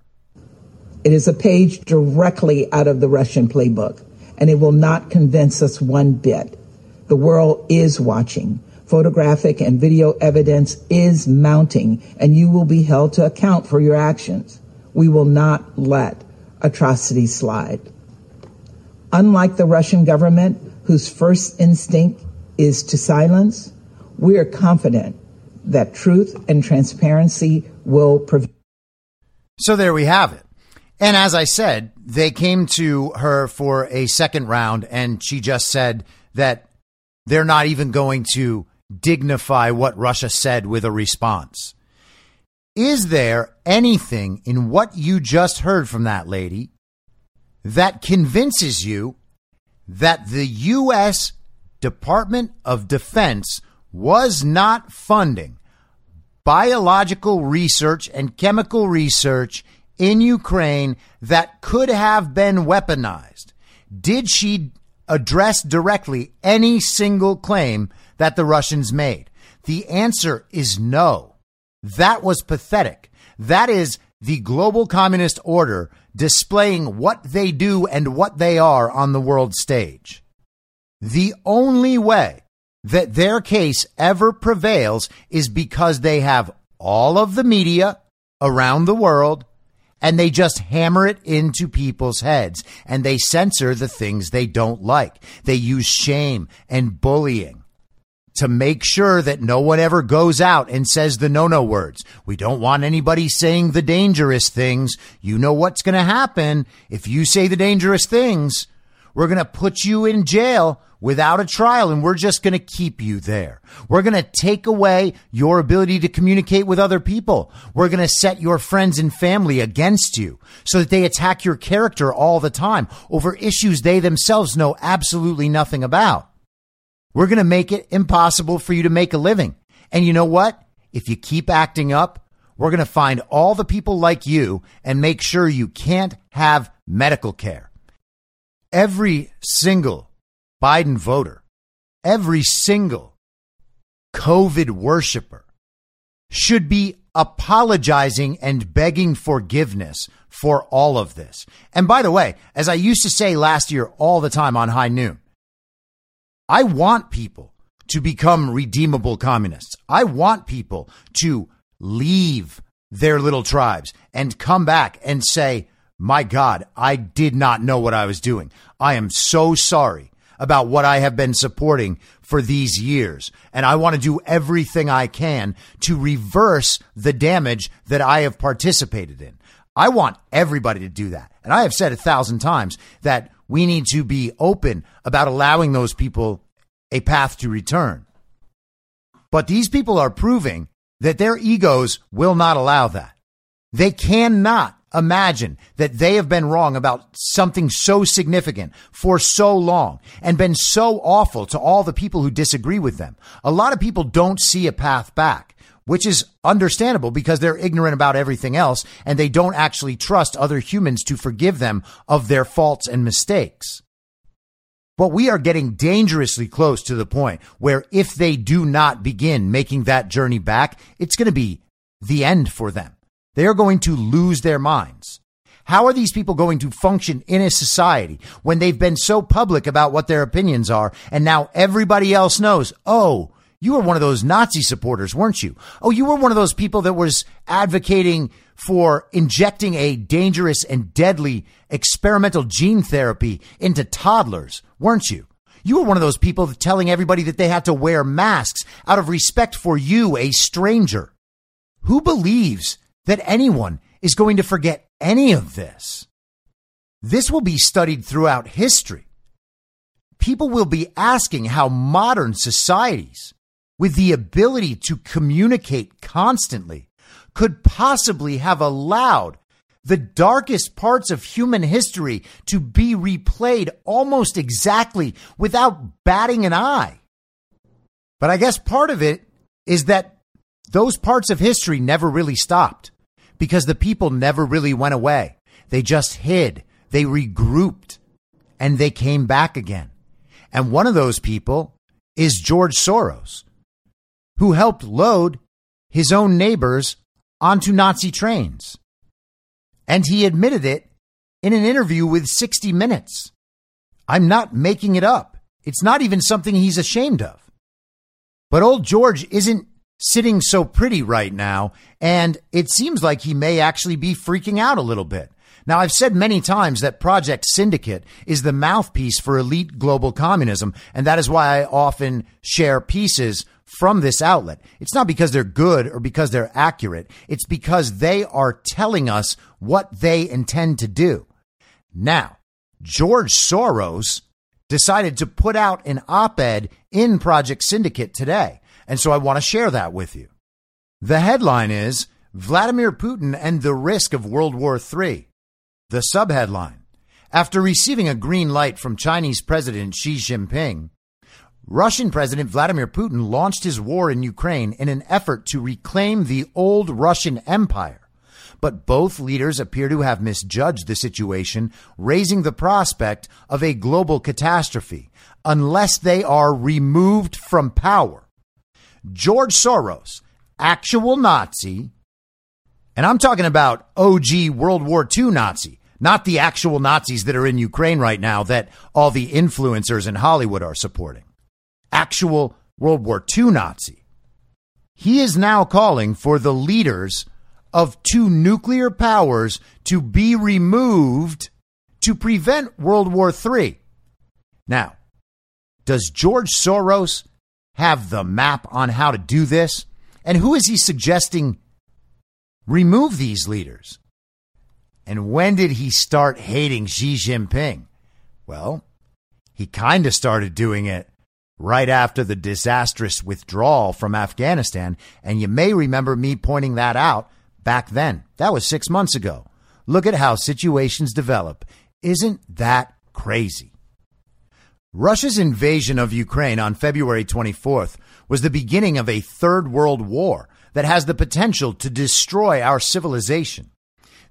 It is a page directly out of the Russian playbook, and it will not convince us one bit. The world is watching photographic and video evidence is mounting, and you will be held to account for your actions. We will not let atrocities slide. Unlike the Russian government, whose first instinct is to silence, we are confident that truth and transparency will prevail. So there we have it. And as I said, they came to her for a second round, and she just said that they're not even going to dignify what Russia said with a response. Is there anything in what you just heard from that lady that convinces you that the U.S. Department of Defense was not funding biological research and chemical research in Ukraine that could have been weaponized? Did she address directly any single claim that the Russians made? The answer is no. That was pathetic. That is the global communist order displaying what they do and what they are on the world stage. The only way that their case ever prevails is because they have all of the media around the world and they just hammer it into people's heads and they censor the things they don't like. They use shame and bullying to make sure that no one ever goes out and says the no no words. We don't want anybody saying the dangerous things. You know what's going to happen if you say the dangerous things. We're going to put you in jail without a trial and we're just going to keep you there. We're going to take away your ability to communicate with other people. We're going to set your friends and family against you so that they attack your character all the time over issues they themselves know absolutely nothing about. We're going to make it impossible for you to make a living. And you know what? If you keep acting up, we're going to find all the people like you and make sure you can't have medical care. Every single Biden voter, every single COVID worshiper should be apologizing and begging forgiveness for all of this. And by the way, as I used to say last year all the time on High Noon, I want people to become redeemable communists. I want people to leave their little tribes and come back and say, my God, I did not know what I was doing. I am so sorry about what I have been supporting for these years. And I want to do everything I can to reverse the damage that I have participated in. I want everybody to do that. And I have said a thousand times that we need to be open about allowing those people a path to return. But these people are proving that their egos will not allow that. They cannot imagine that they have been wrong about something so significant for so long and been so awful to all the people who disagree with them. A lot of people don't see a path back, which is understandable because they're ignorant about everything else and they don't actually trust other humans to forgive them of their faults and mistakes. But we are getting dangerously close to the point where if they do not begin making that journey back, it's going to be the end for them. They are going to lose their minds. How are these people going to function in a society when they've been so public about what their opinions are and now everybody else knows, oh, you were one of those Nazi supporters, weren't you? Oh, you were one of those people that was advocating for injecting a dangerous and deadly experimental gene therapy into toddlers, weren't you? You were one of those people telling everybody that they had to wear masks out of respect for you, a stranger. Who believes that anyone is going to forget any of this. This will be studied throughout history. People will be asking how modern societies, with the ability to communicate constantly, could possibly have allowed the darkest parts of human history to be replayed almost exactly without batting an eye. But I guess part of it is that those parts of history never really stopped because the people never really went away. They just hid, they regrouped, and they came back again. And one of those people is George Soros, who helped load his own neighbors onto Nazi trains. And he admitted it in an interview with 60 Minutes. I'm not making it up. It's not even something he's ashamed of. But old George isn't sitting so pretty right now, and it seems like he may actually be freaking out a little bit. Now, I've said many times that Project Syndicate is the mouthpiece for elite global communism, and that is why I often share pieces from this outlet. It's not because they're good or because they're accurate. It's because they are telling us what they intend to do. Now, George Soros decided to put out an op ed in Project Syndicate today. And so I want to share that with you. The headline is Vladimir Putin and the Risk of World War III. The subheadline After receiving a green light from Chinese President Xi Jinping, Russian President Vladimir Putin launched his war in Ukraine in an effort to reclaim the old Russian Empire. But both leaders appear to have misjudged the situation, raising the prospect of a global catastrophe unless they are removed from power. George Soros, actual Nazi, and I'm talking about OG World War II Nazi, not the actual Nazis that are in Ukraine right now that all the influencers in Hollywood are supporting. Actual World War II Nazi. He is now calling for the leaders of two nuclear powers to be removed to prevent World War III. Now, does George Soros have the map on how to do this? And who is he suggesting remove these leaders? And when did he start hating Xi Jinping? Well, he kind of started doing it right after the disastrous withdrawal from Afghanistan. And you may remember me pointing that out back then. That was six months ago. Look at how situations develop. Isn't that crazy? Russia's invasion of Ukraine on February 24th was the beginning of a third world war that has the potential to destroy our civilization.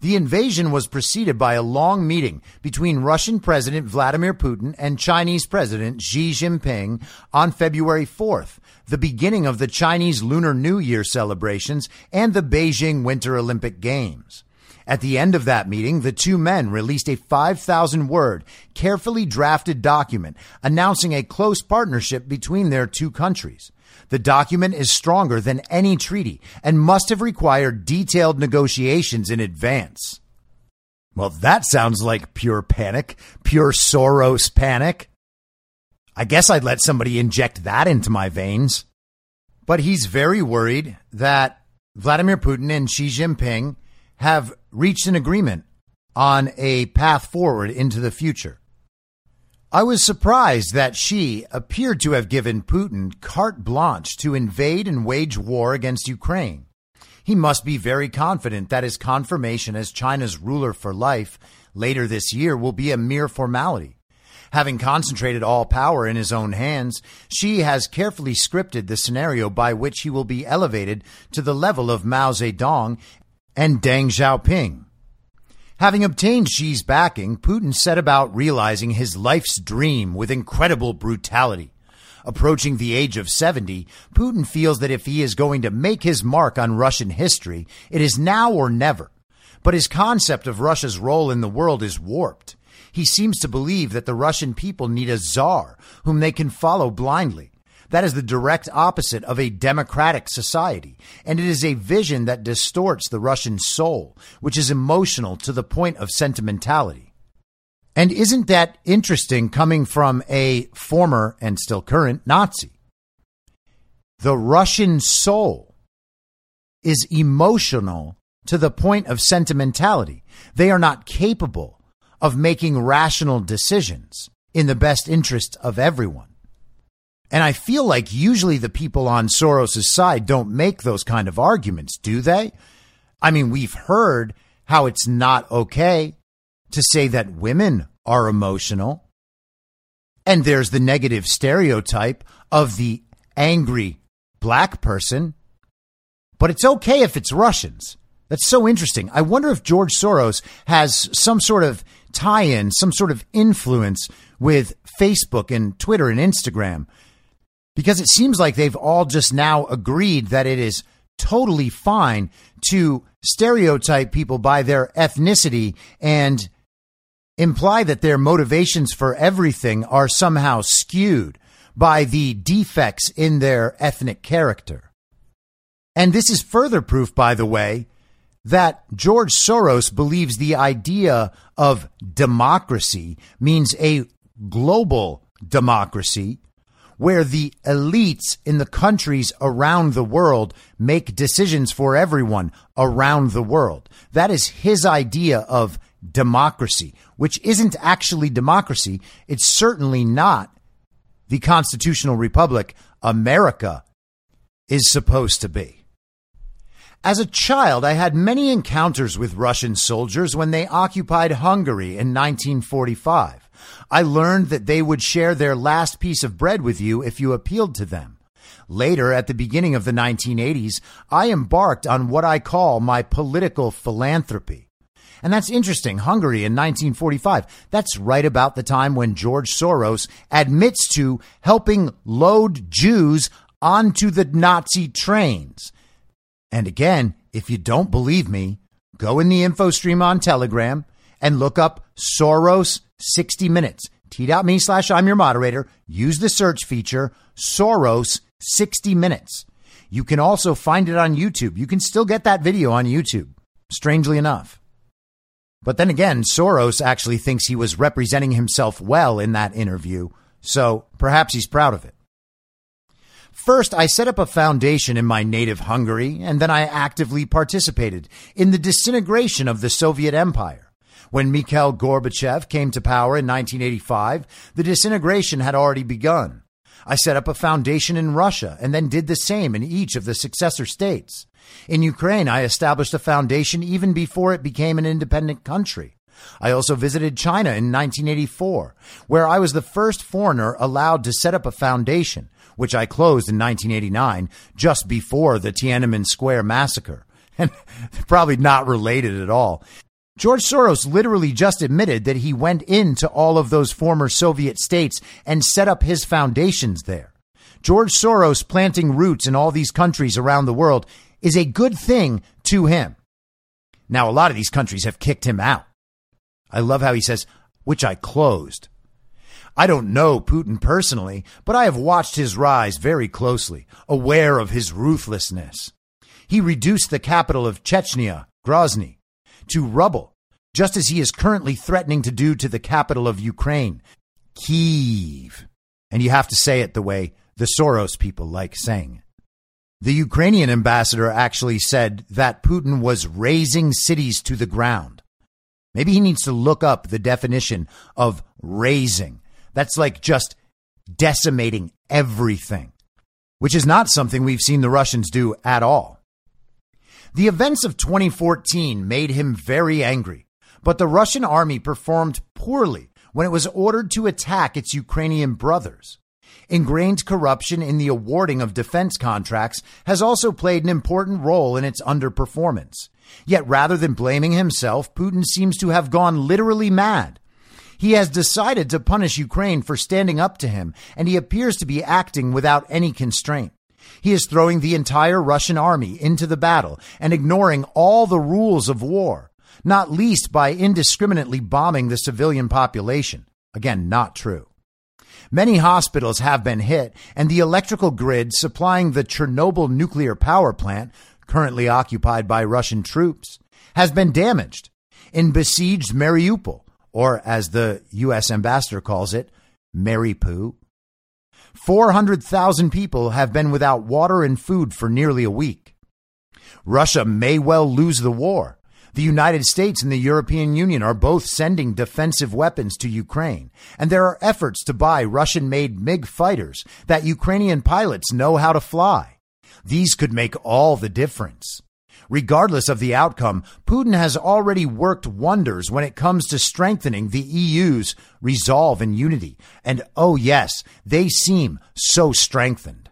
The invasion was preceded by a long meeting between Russian President Vladimir Putin and Chinese President Xi Jinping on February 4th, the beginning of the Chinese Lunar New Year celebrations and the Beijing Winter Olympic Games. At the end of that meeting, the two men released a 5,000 word, carefully drafted document announcing a close partnership between their two countries. The document is stronger than any treaty and must have required detailed negotiations in advance. Well, that sounds like pure panic, pure Soros panic. I guess I'd let somebody inject that into my veins. But he's very worried that Vladimir Putin and Xi Jinping have reached an agreement on a path forward into the future. I was surprised that Xi appeared to have given Putin carte blanche to invade and wage war against Ukraine. He must be very confident that his confirmation as China's ruler for life later this year will be a mere formality. Having concentrated all power in his own hands, Xi has carefully scripted the scenario by which he will be elevated to the level of Mao Zedong and Deng Xiaoping. Having obtained Xi's backing, Putin set about realizing his life's dream with incredible brutality. Approaching the age of 70, Putin feels that if he is going to make his mark on Russian history, it is now or never. But his concept of Russia's role in the world is warped. He seems to believe that the Russian people need a czar whom they can follow blindly. That is the direct opposite of a democratic society. And it is a vision that distorts the Russian soul, which is emotional to the point of sentimentality. And isn't that interesting coming from a former and still current Nazi? The Russian soul is emotional to the point of sentimentality. They are not capable of making rational decisions in the best interest of everyone. And I feel like usually the people on Soros' side don't make those kind of arguments, do they? I mean, we've heard how it's not okay to say that women are emotional. And there's the negative stereotype of the angry black person. But it's okay if it's Russians. That's so interesting. I wonder if George Soros has some sort of tie in, some sort of influence with Facebook and Twitter and Instagram because it seems like they've all just now agreed that it is totally fine to stereotype people by their ethnicity and imply that their motivations for everything are somehow skewed by the defects in their ethnic character. And this is further proof, by the way, that George Soros believes the idea of democracy means a global democracy where the elites in the countries around the world make decisions for everyone around the world. That is his idea of democracy, which isn't actually democracy. It's certainly not the constitutional republic America is supposed to be. As a child, I had many encounters with Russian soldiers when they occupied Hungary in 1945. I learned that they would share their last piece of bread with you if you appealed to them. Later, at the beginning of the 1980s, I embarked on what I call my political philanthropy. And that's interesting. Hungary in 1945. That's right about the time when George Soros admits to helping load Jews onto the Nazi trains. And again, if you don't believe me, go in the info stream on Telegram and look up Soros 60 Minutes. T.me slash I'm your moderator. Use the search feature Soros 60 Minutes. You can also find it on YouTube. You can still get that video on YouTube, strangely enough. But then again, Soros actually thinks he was representing himself well in that interview, so perhaps he's proud of it. First, I set up a foundation in my native Hungary, and then I actively participated in the disintegration of the Soviet Empire. When Mikhail Gorbachev came to power in 1985, the disintegration had already begun. I set up a foundation in Russia and then did the same in each of the successor states. In Ukraine, I established a foundation even before it became an independent country. I also visited China in 1984, where I was the first foreigner allowed to set up a foundation, which I closed in 1989, just before the Tiananmen Square massacre. And probably not related at all. George Soros literally just admitted that he went into all of those former Soviet states and set up his foundations there. George Soros planting roots in all these countries around the world is a good thing to him. Now, a lot of these countries have kicked him out. I love how he says, which I closed. I don't know Putin personally, but I have watched his rise very closely, aware of his ruthlessness. He reduced the capital of Chechnya, Grozny, to rubble, just as he is currently threatening to do to the capital of Ukraine, Kiev. And you have to say it the way the Soros people like saying it. The Ukrainian ambassador actually said that Putin was razing cities to the ground. Maybe he needs to look up the definition of razing. That's like just decimating everything, which is not something we've seen the Russians do at all. The events of 2014 made him very angry, but the Russian army performed poorly when it was ordered to attack its Ukrainian brothers. Ingrained corruption in the awarding of defense contracts has also played an important role in its underperformance. Yet rather than blaming himself, Putin seems to have gone literally mad. He has decided to punish Ukraine for standing up to him, and he appears to be acting without any constraint. He is throwing the entire Russian army into the battle and ignoring all the rules of war, not least by indiscriminately bombing the civilian population. Again, not true. Many hospitals have been hit, and the electrical grid supplying the Chernobyl nuclear power plant, currently occupied by Russian troops, has been damaged. In besieged Mariupol, or as the U.S. ambassador calls it, Mariupol, 400,000 people have been without water and food for nearly a week. Russia may well lose the war. The United States and the European Union are both sending defensive weapons to Ukraine, and there are efforts to buy Russian made MiG fighters that Ukrainian pilots know how to fly. These could make all the difference. Regardless of the outcome, Putin has already worked wonders when it comes to strengthening the EU's resolve and unity. And oh, yes, they seem so strengthened.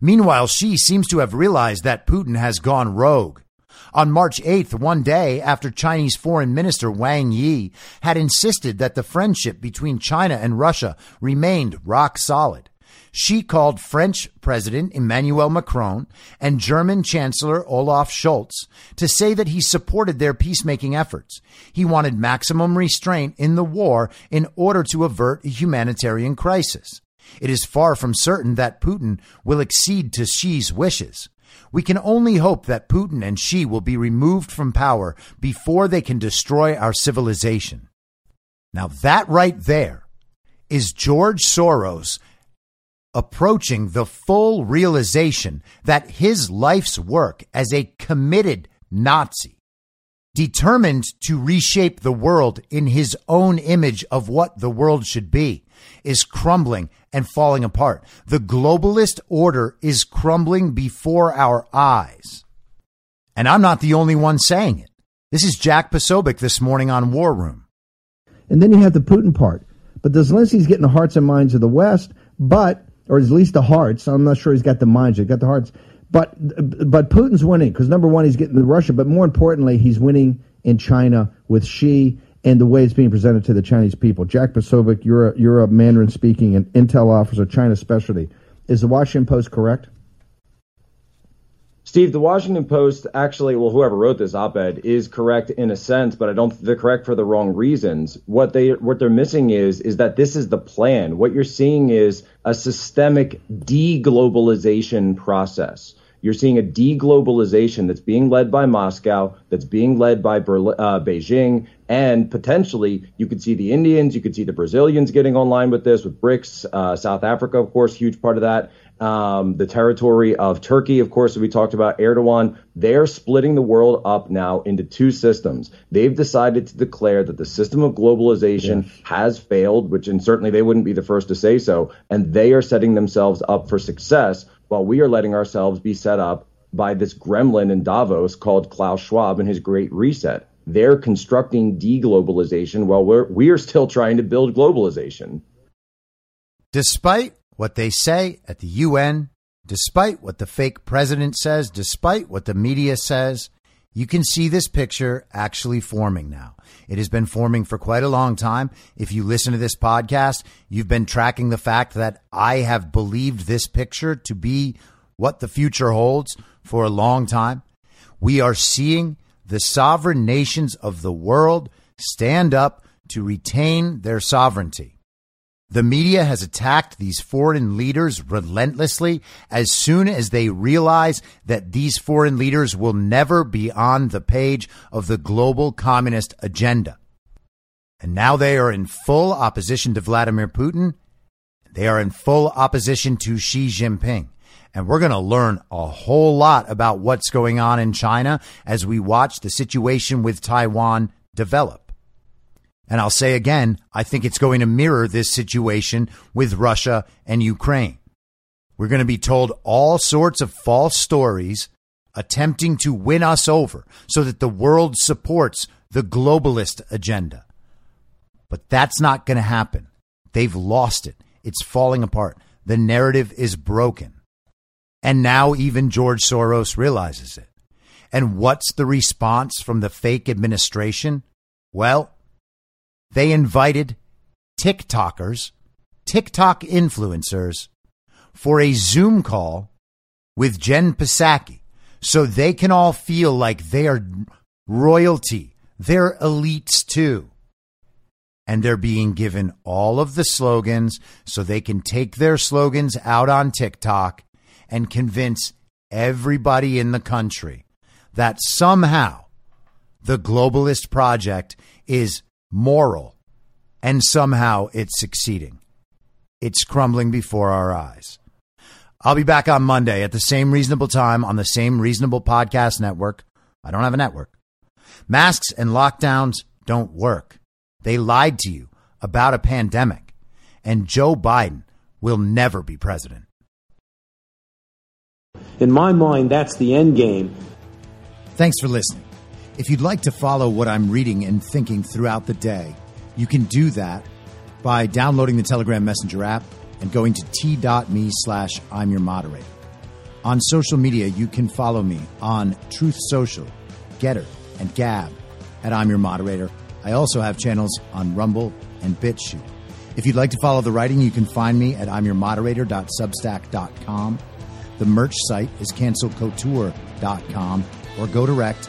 Meanwhile, Xi seems to have realized that Putin has gone rogue. On March 8th, one day after Chinese Foreign Minister Wang Yi had insisted that the friendship between China and Russia remained rock solid, Xi called French President Emmanuel Macron and German Chancellor Olaf Scholz to say that he supported their peacemaking efforts. He wanted maximum restraint in the war in order to avert a humanitarian crisis. It is far from certain that Putin will accede to Xi's wishes. We can only hope that Putin and Xi will be removed from power before they can destroy our civilization. Now, that right there is George Soros approaching the full realization that his life's work as a committed Nazi, determined to reshape the world in his own image of what the world should be, is crumbling and falling apart. The globalist order is crumbling before our eyes. And I'm not the only one saying it. This is Jack Posobiec this morning on War Room. And then you have the Putin part. But the Zelensky's getting the hearts and minds of the West, but or at least the hearts. I'm not sure he's got the minds. He's got the hearts. But but Putin's winning because number one, he's getting the Russia, but more importantly, he's winning in China with Xi and the way it's being presented to the Chinese people. Jack Posobiec, you're a, you're a Mandarin speaking and intel officer, China specialty. Is the Washington Post correct? Steve, the Washington Post actually, well, whoever wrote this op-ed is correct in a sense, but I don't. They're correct for the wrong reasons. What they what they're missing is is that this is the plan. What you're seeing is a systemic deglobalization process. You're seeing a deglobalization that's being led by Moscow, that's being led by Berlin, uh, Beijing, and potentially you could see the Indians, you could see the Brazilians getting online with this, with BRICS, uh, South Africa, of course, huge part of that. Um, the territory of Turkey, of course, we talked about Erdogan. They're splitting the world up now into two systems. They've decided to declare that the system of globalization yes. has failed, which, and certainly they wouldn't be the first to say so. And they are setting themselves up for success while we are letting ourselves be set up by this gremlin in Davos called Klaus Schwab and his Great Reset. They're constructing deglobalization while we're, we're still trying to build globalization. Despite what they say at the UN, despite what the fake president says, despite what the media says, you can see this picture actually forming now. It has been forming for quite a long time. If you listen to this podcast, you've been tracking the fact that I have believed this picture to be what the future holds for a long time. We are seeing the sovereign nations of the world stand up to retain their sovereignty. The media has attacked these foreign leaders relentlessly as soon as they realize that these foreign leaders will never be on the page of the global communist agenda. And now they are in full opposition to Vladimir Putin. They are in full opposition to Xi Jinping. And we're going to learn a whole lot about what's going on in China as we watch the situation with Taiwan develop. And I'll say again, I think it's going to mirror this situation with Russia and Ukraine. We're going to be told all sorts of false stories attempting to win us over so that the world supports the globalist agenda. But that's not going to happen. They've lost it. It's falling apart. The narrative is broken. And now even George Soros realizes it. And what's the response from the fake administration? Well, they invited TikTokers, TikTok influencers, for a Zoom call with Jen Psaki so they can all feel like they are royalty. They're elites too. And they're being given all of the slogans so they can take their slogans out on TikTok and convince everybody in the country that somehow the globalist project is moral, and somehow it's succeeding. It's crumbling before our eyes. I'll be back on Monday at the same reasonable time on the same reasonable podcast network. I don't have a network. Masks and lockdowns don't work. They lied to you about a pandemic, and Joe Biden will never be president. In my mind, that's the end game. Thanks for listening. If you'd like to follow what I'm reading and thinking throughout the day, you can do that by downloading the Telegram Messenger app and going to t.me slash I'm your moderator. On social media, you can follow me on Truth Social, Gettr, and Gab at I'm your moderator. I also have channels on Rumble and BitChute. If you'd like to follow the writing, you can find me at imyourmoderator.substack.com. The merch site is cancelcouture.com or go direct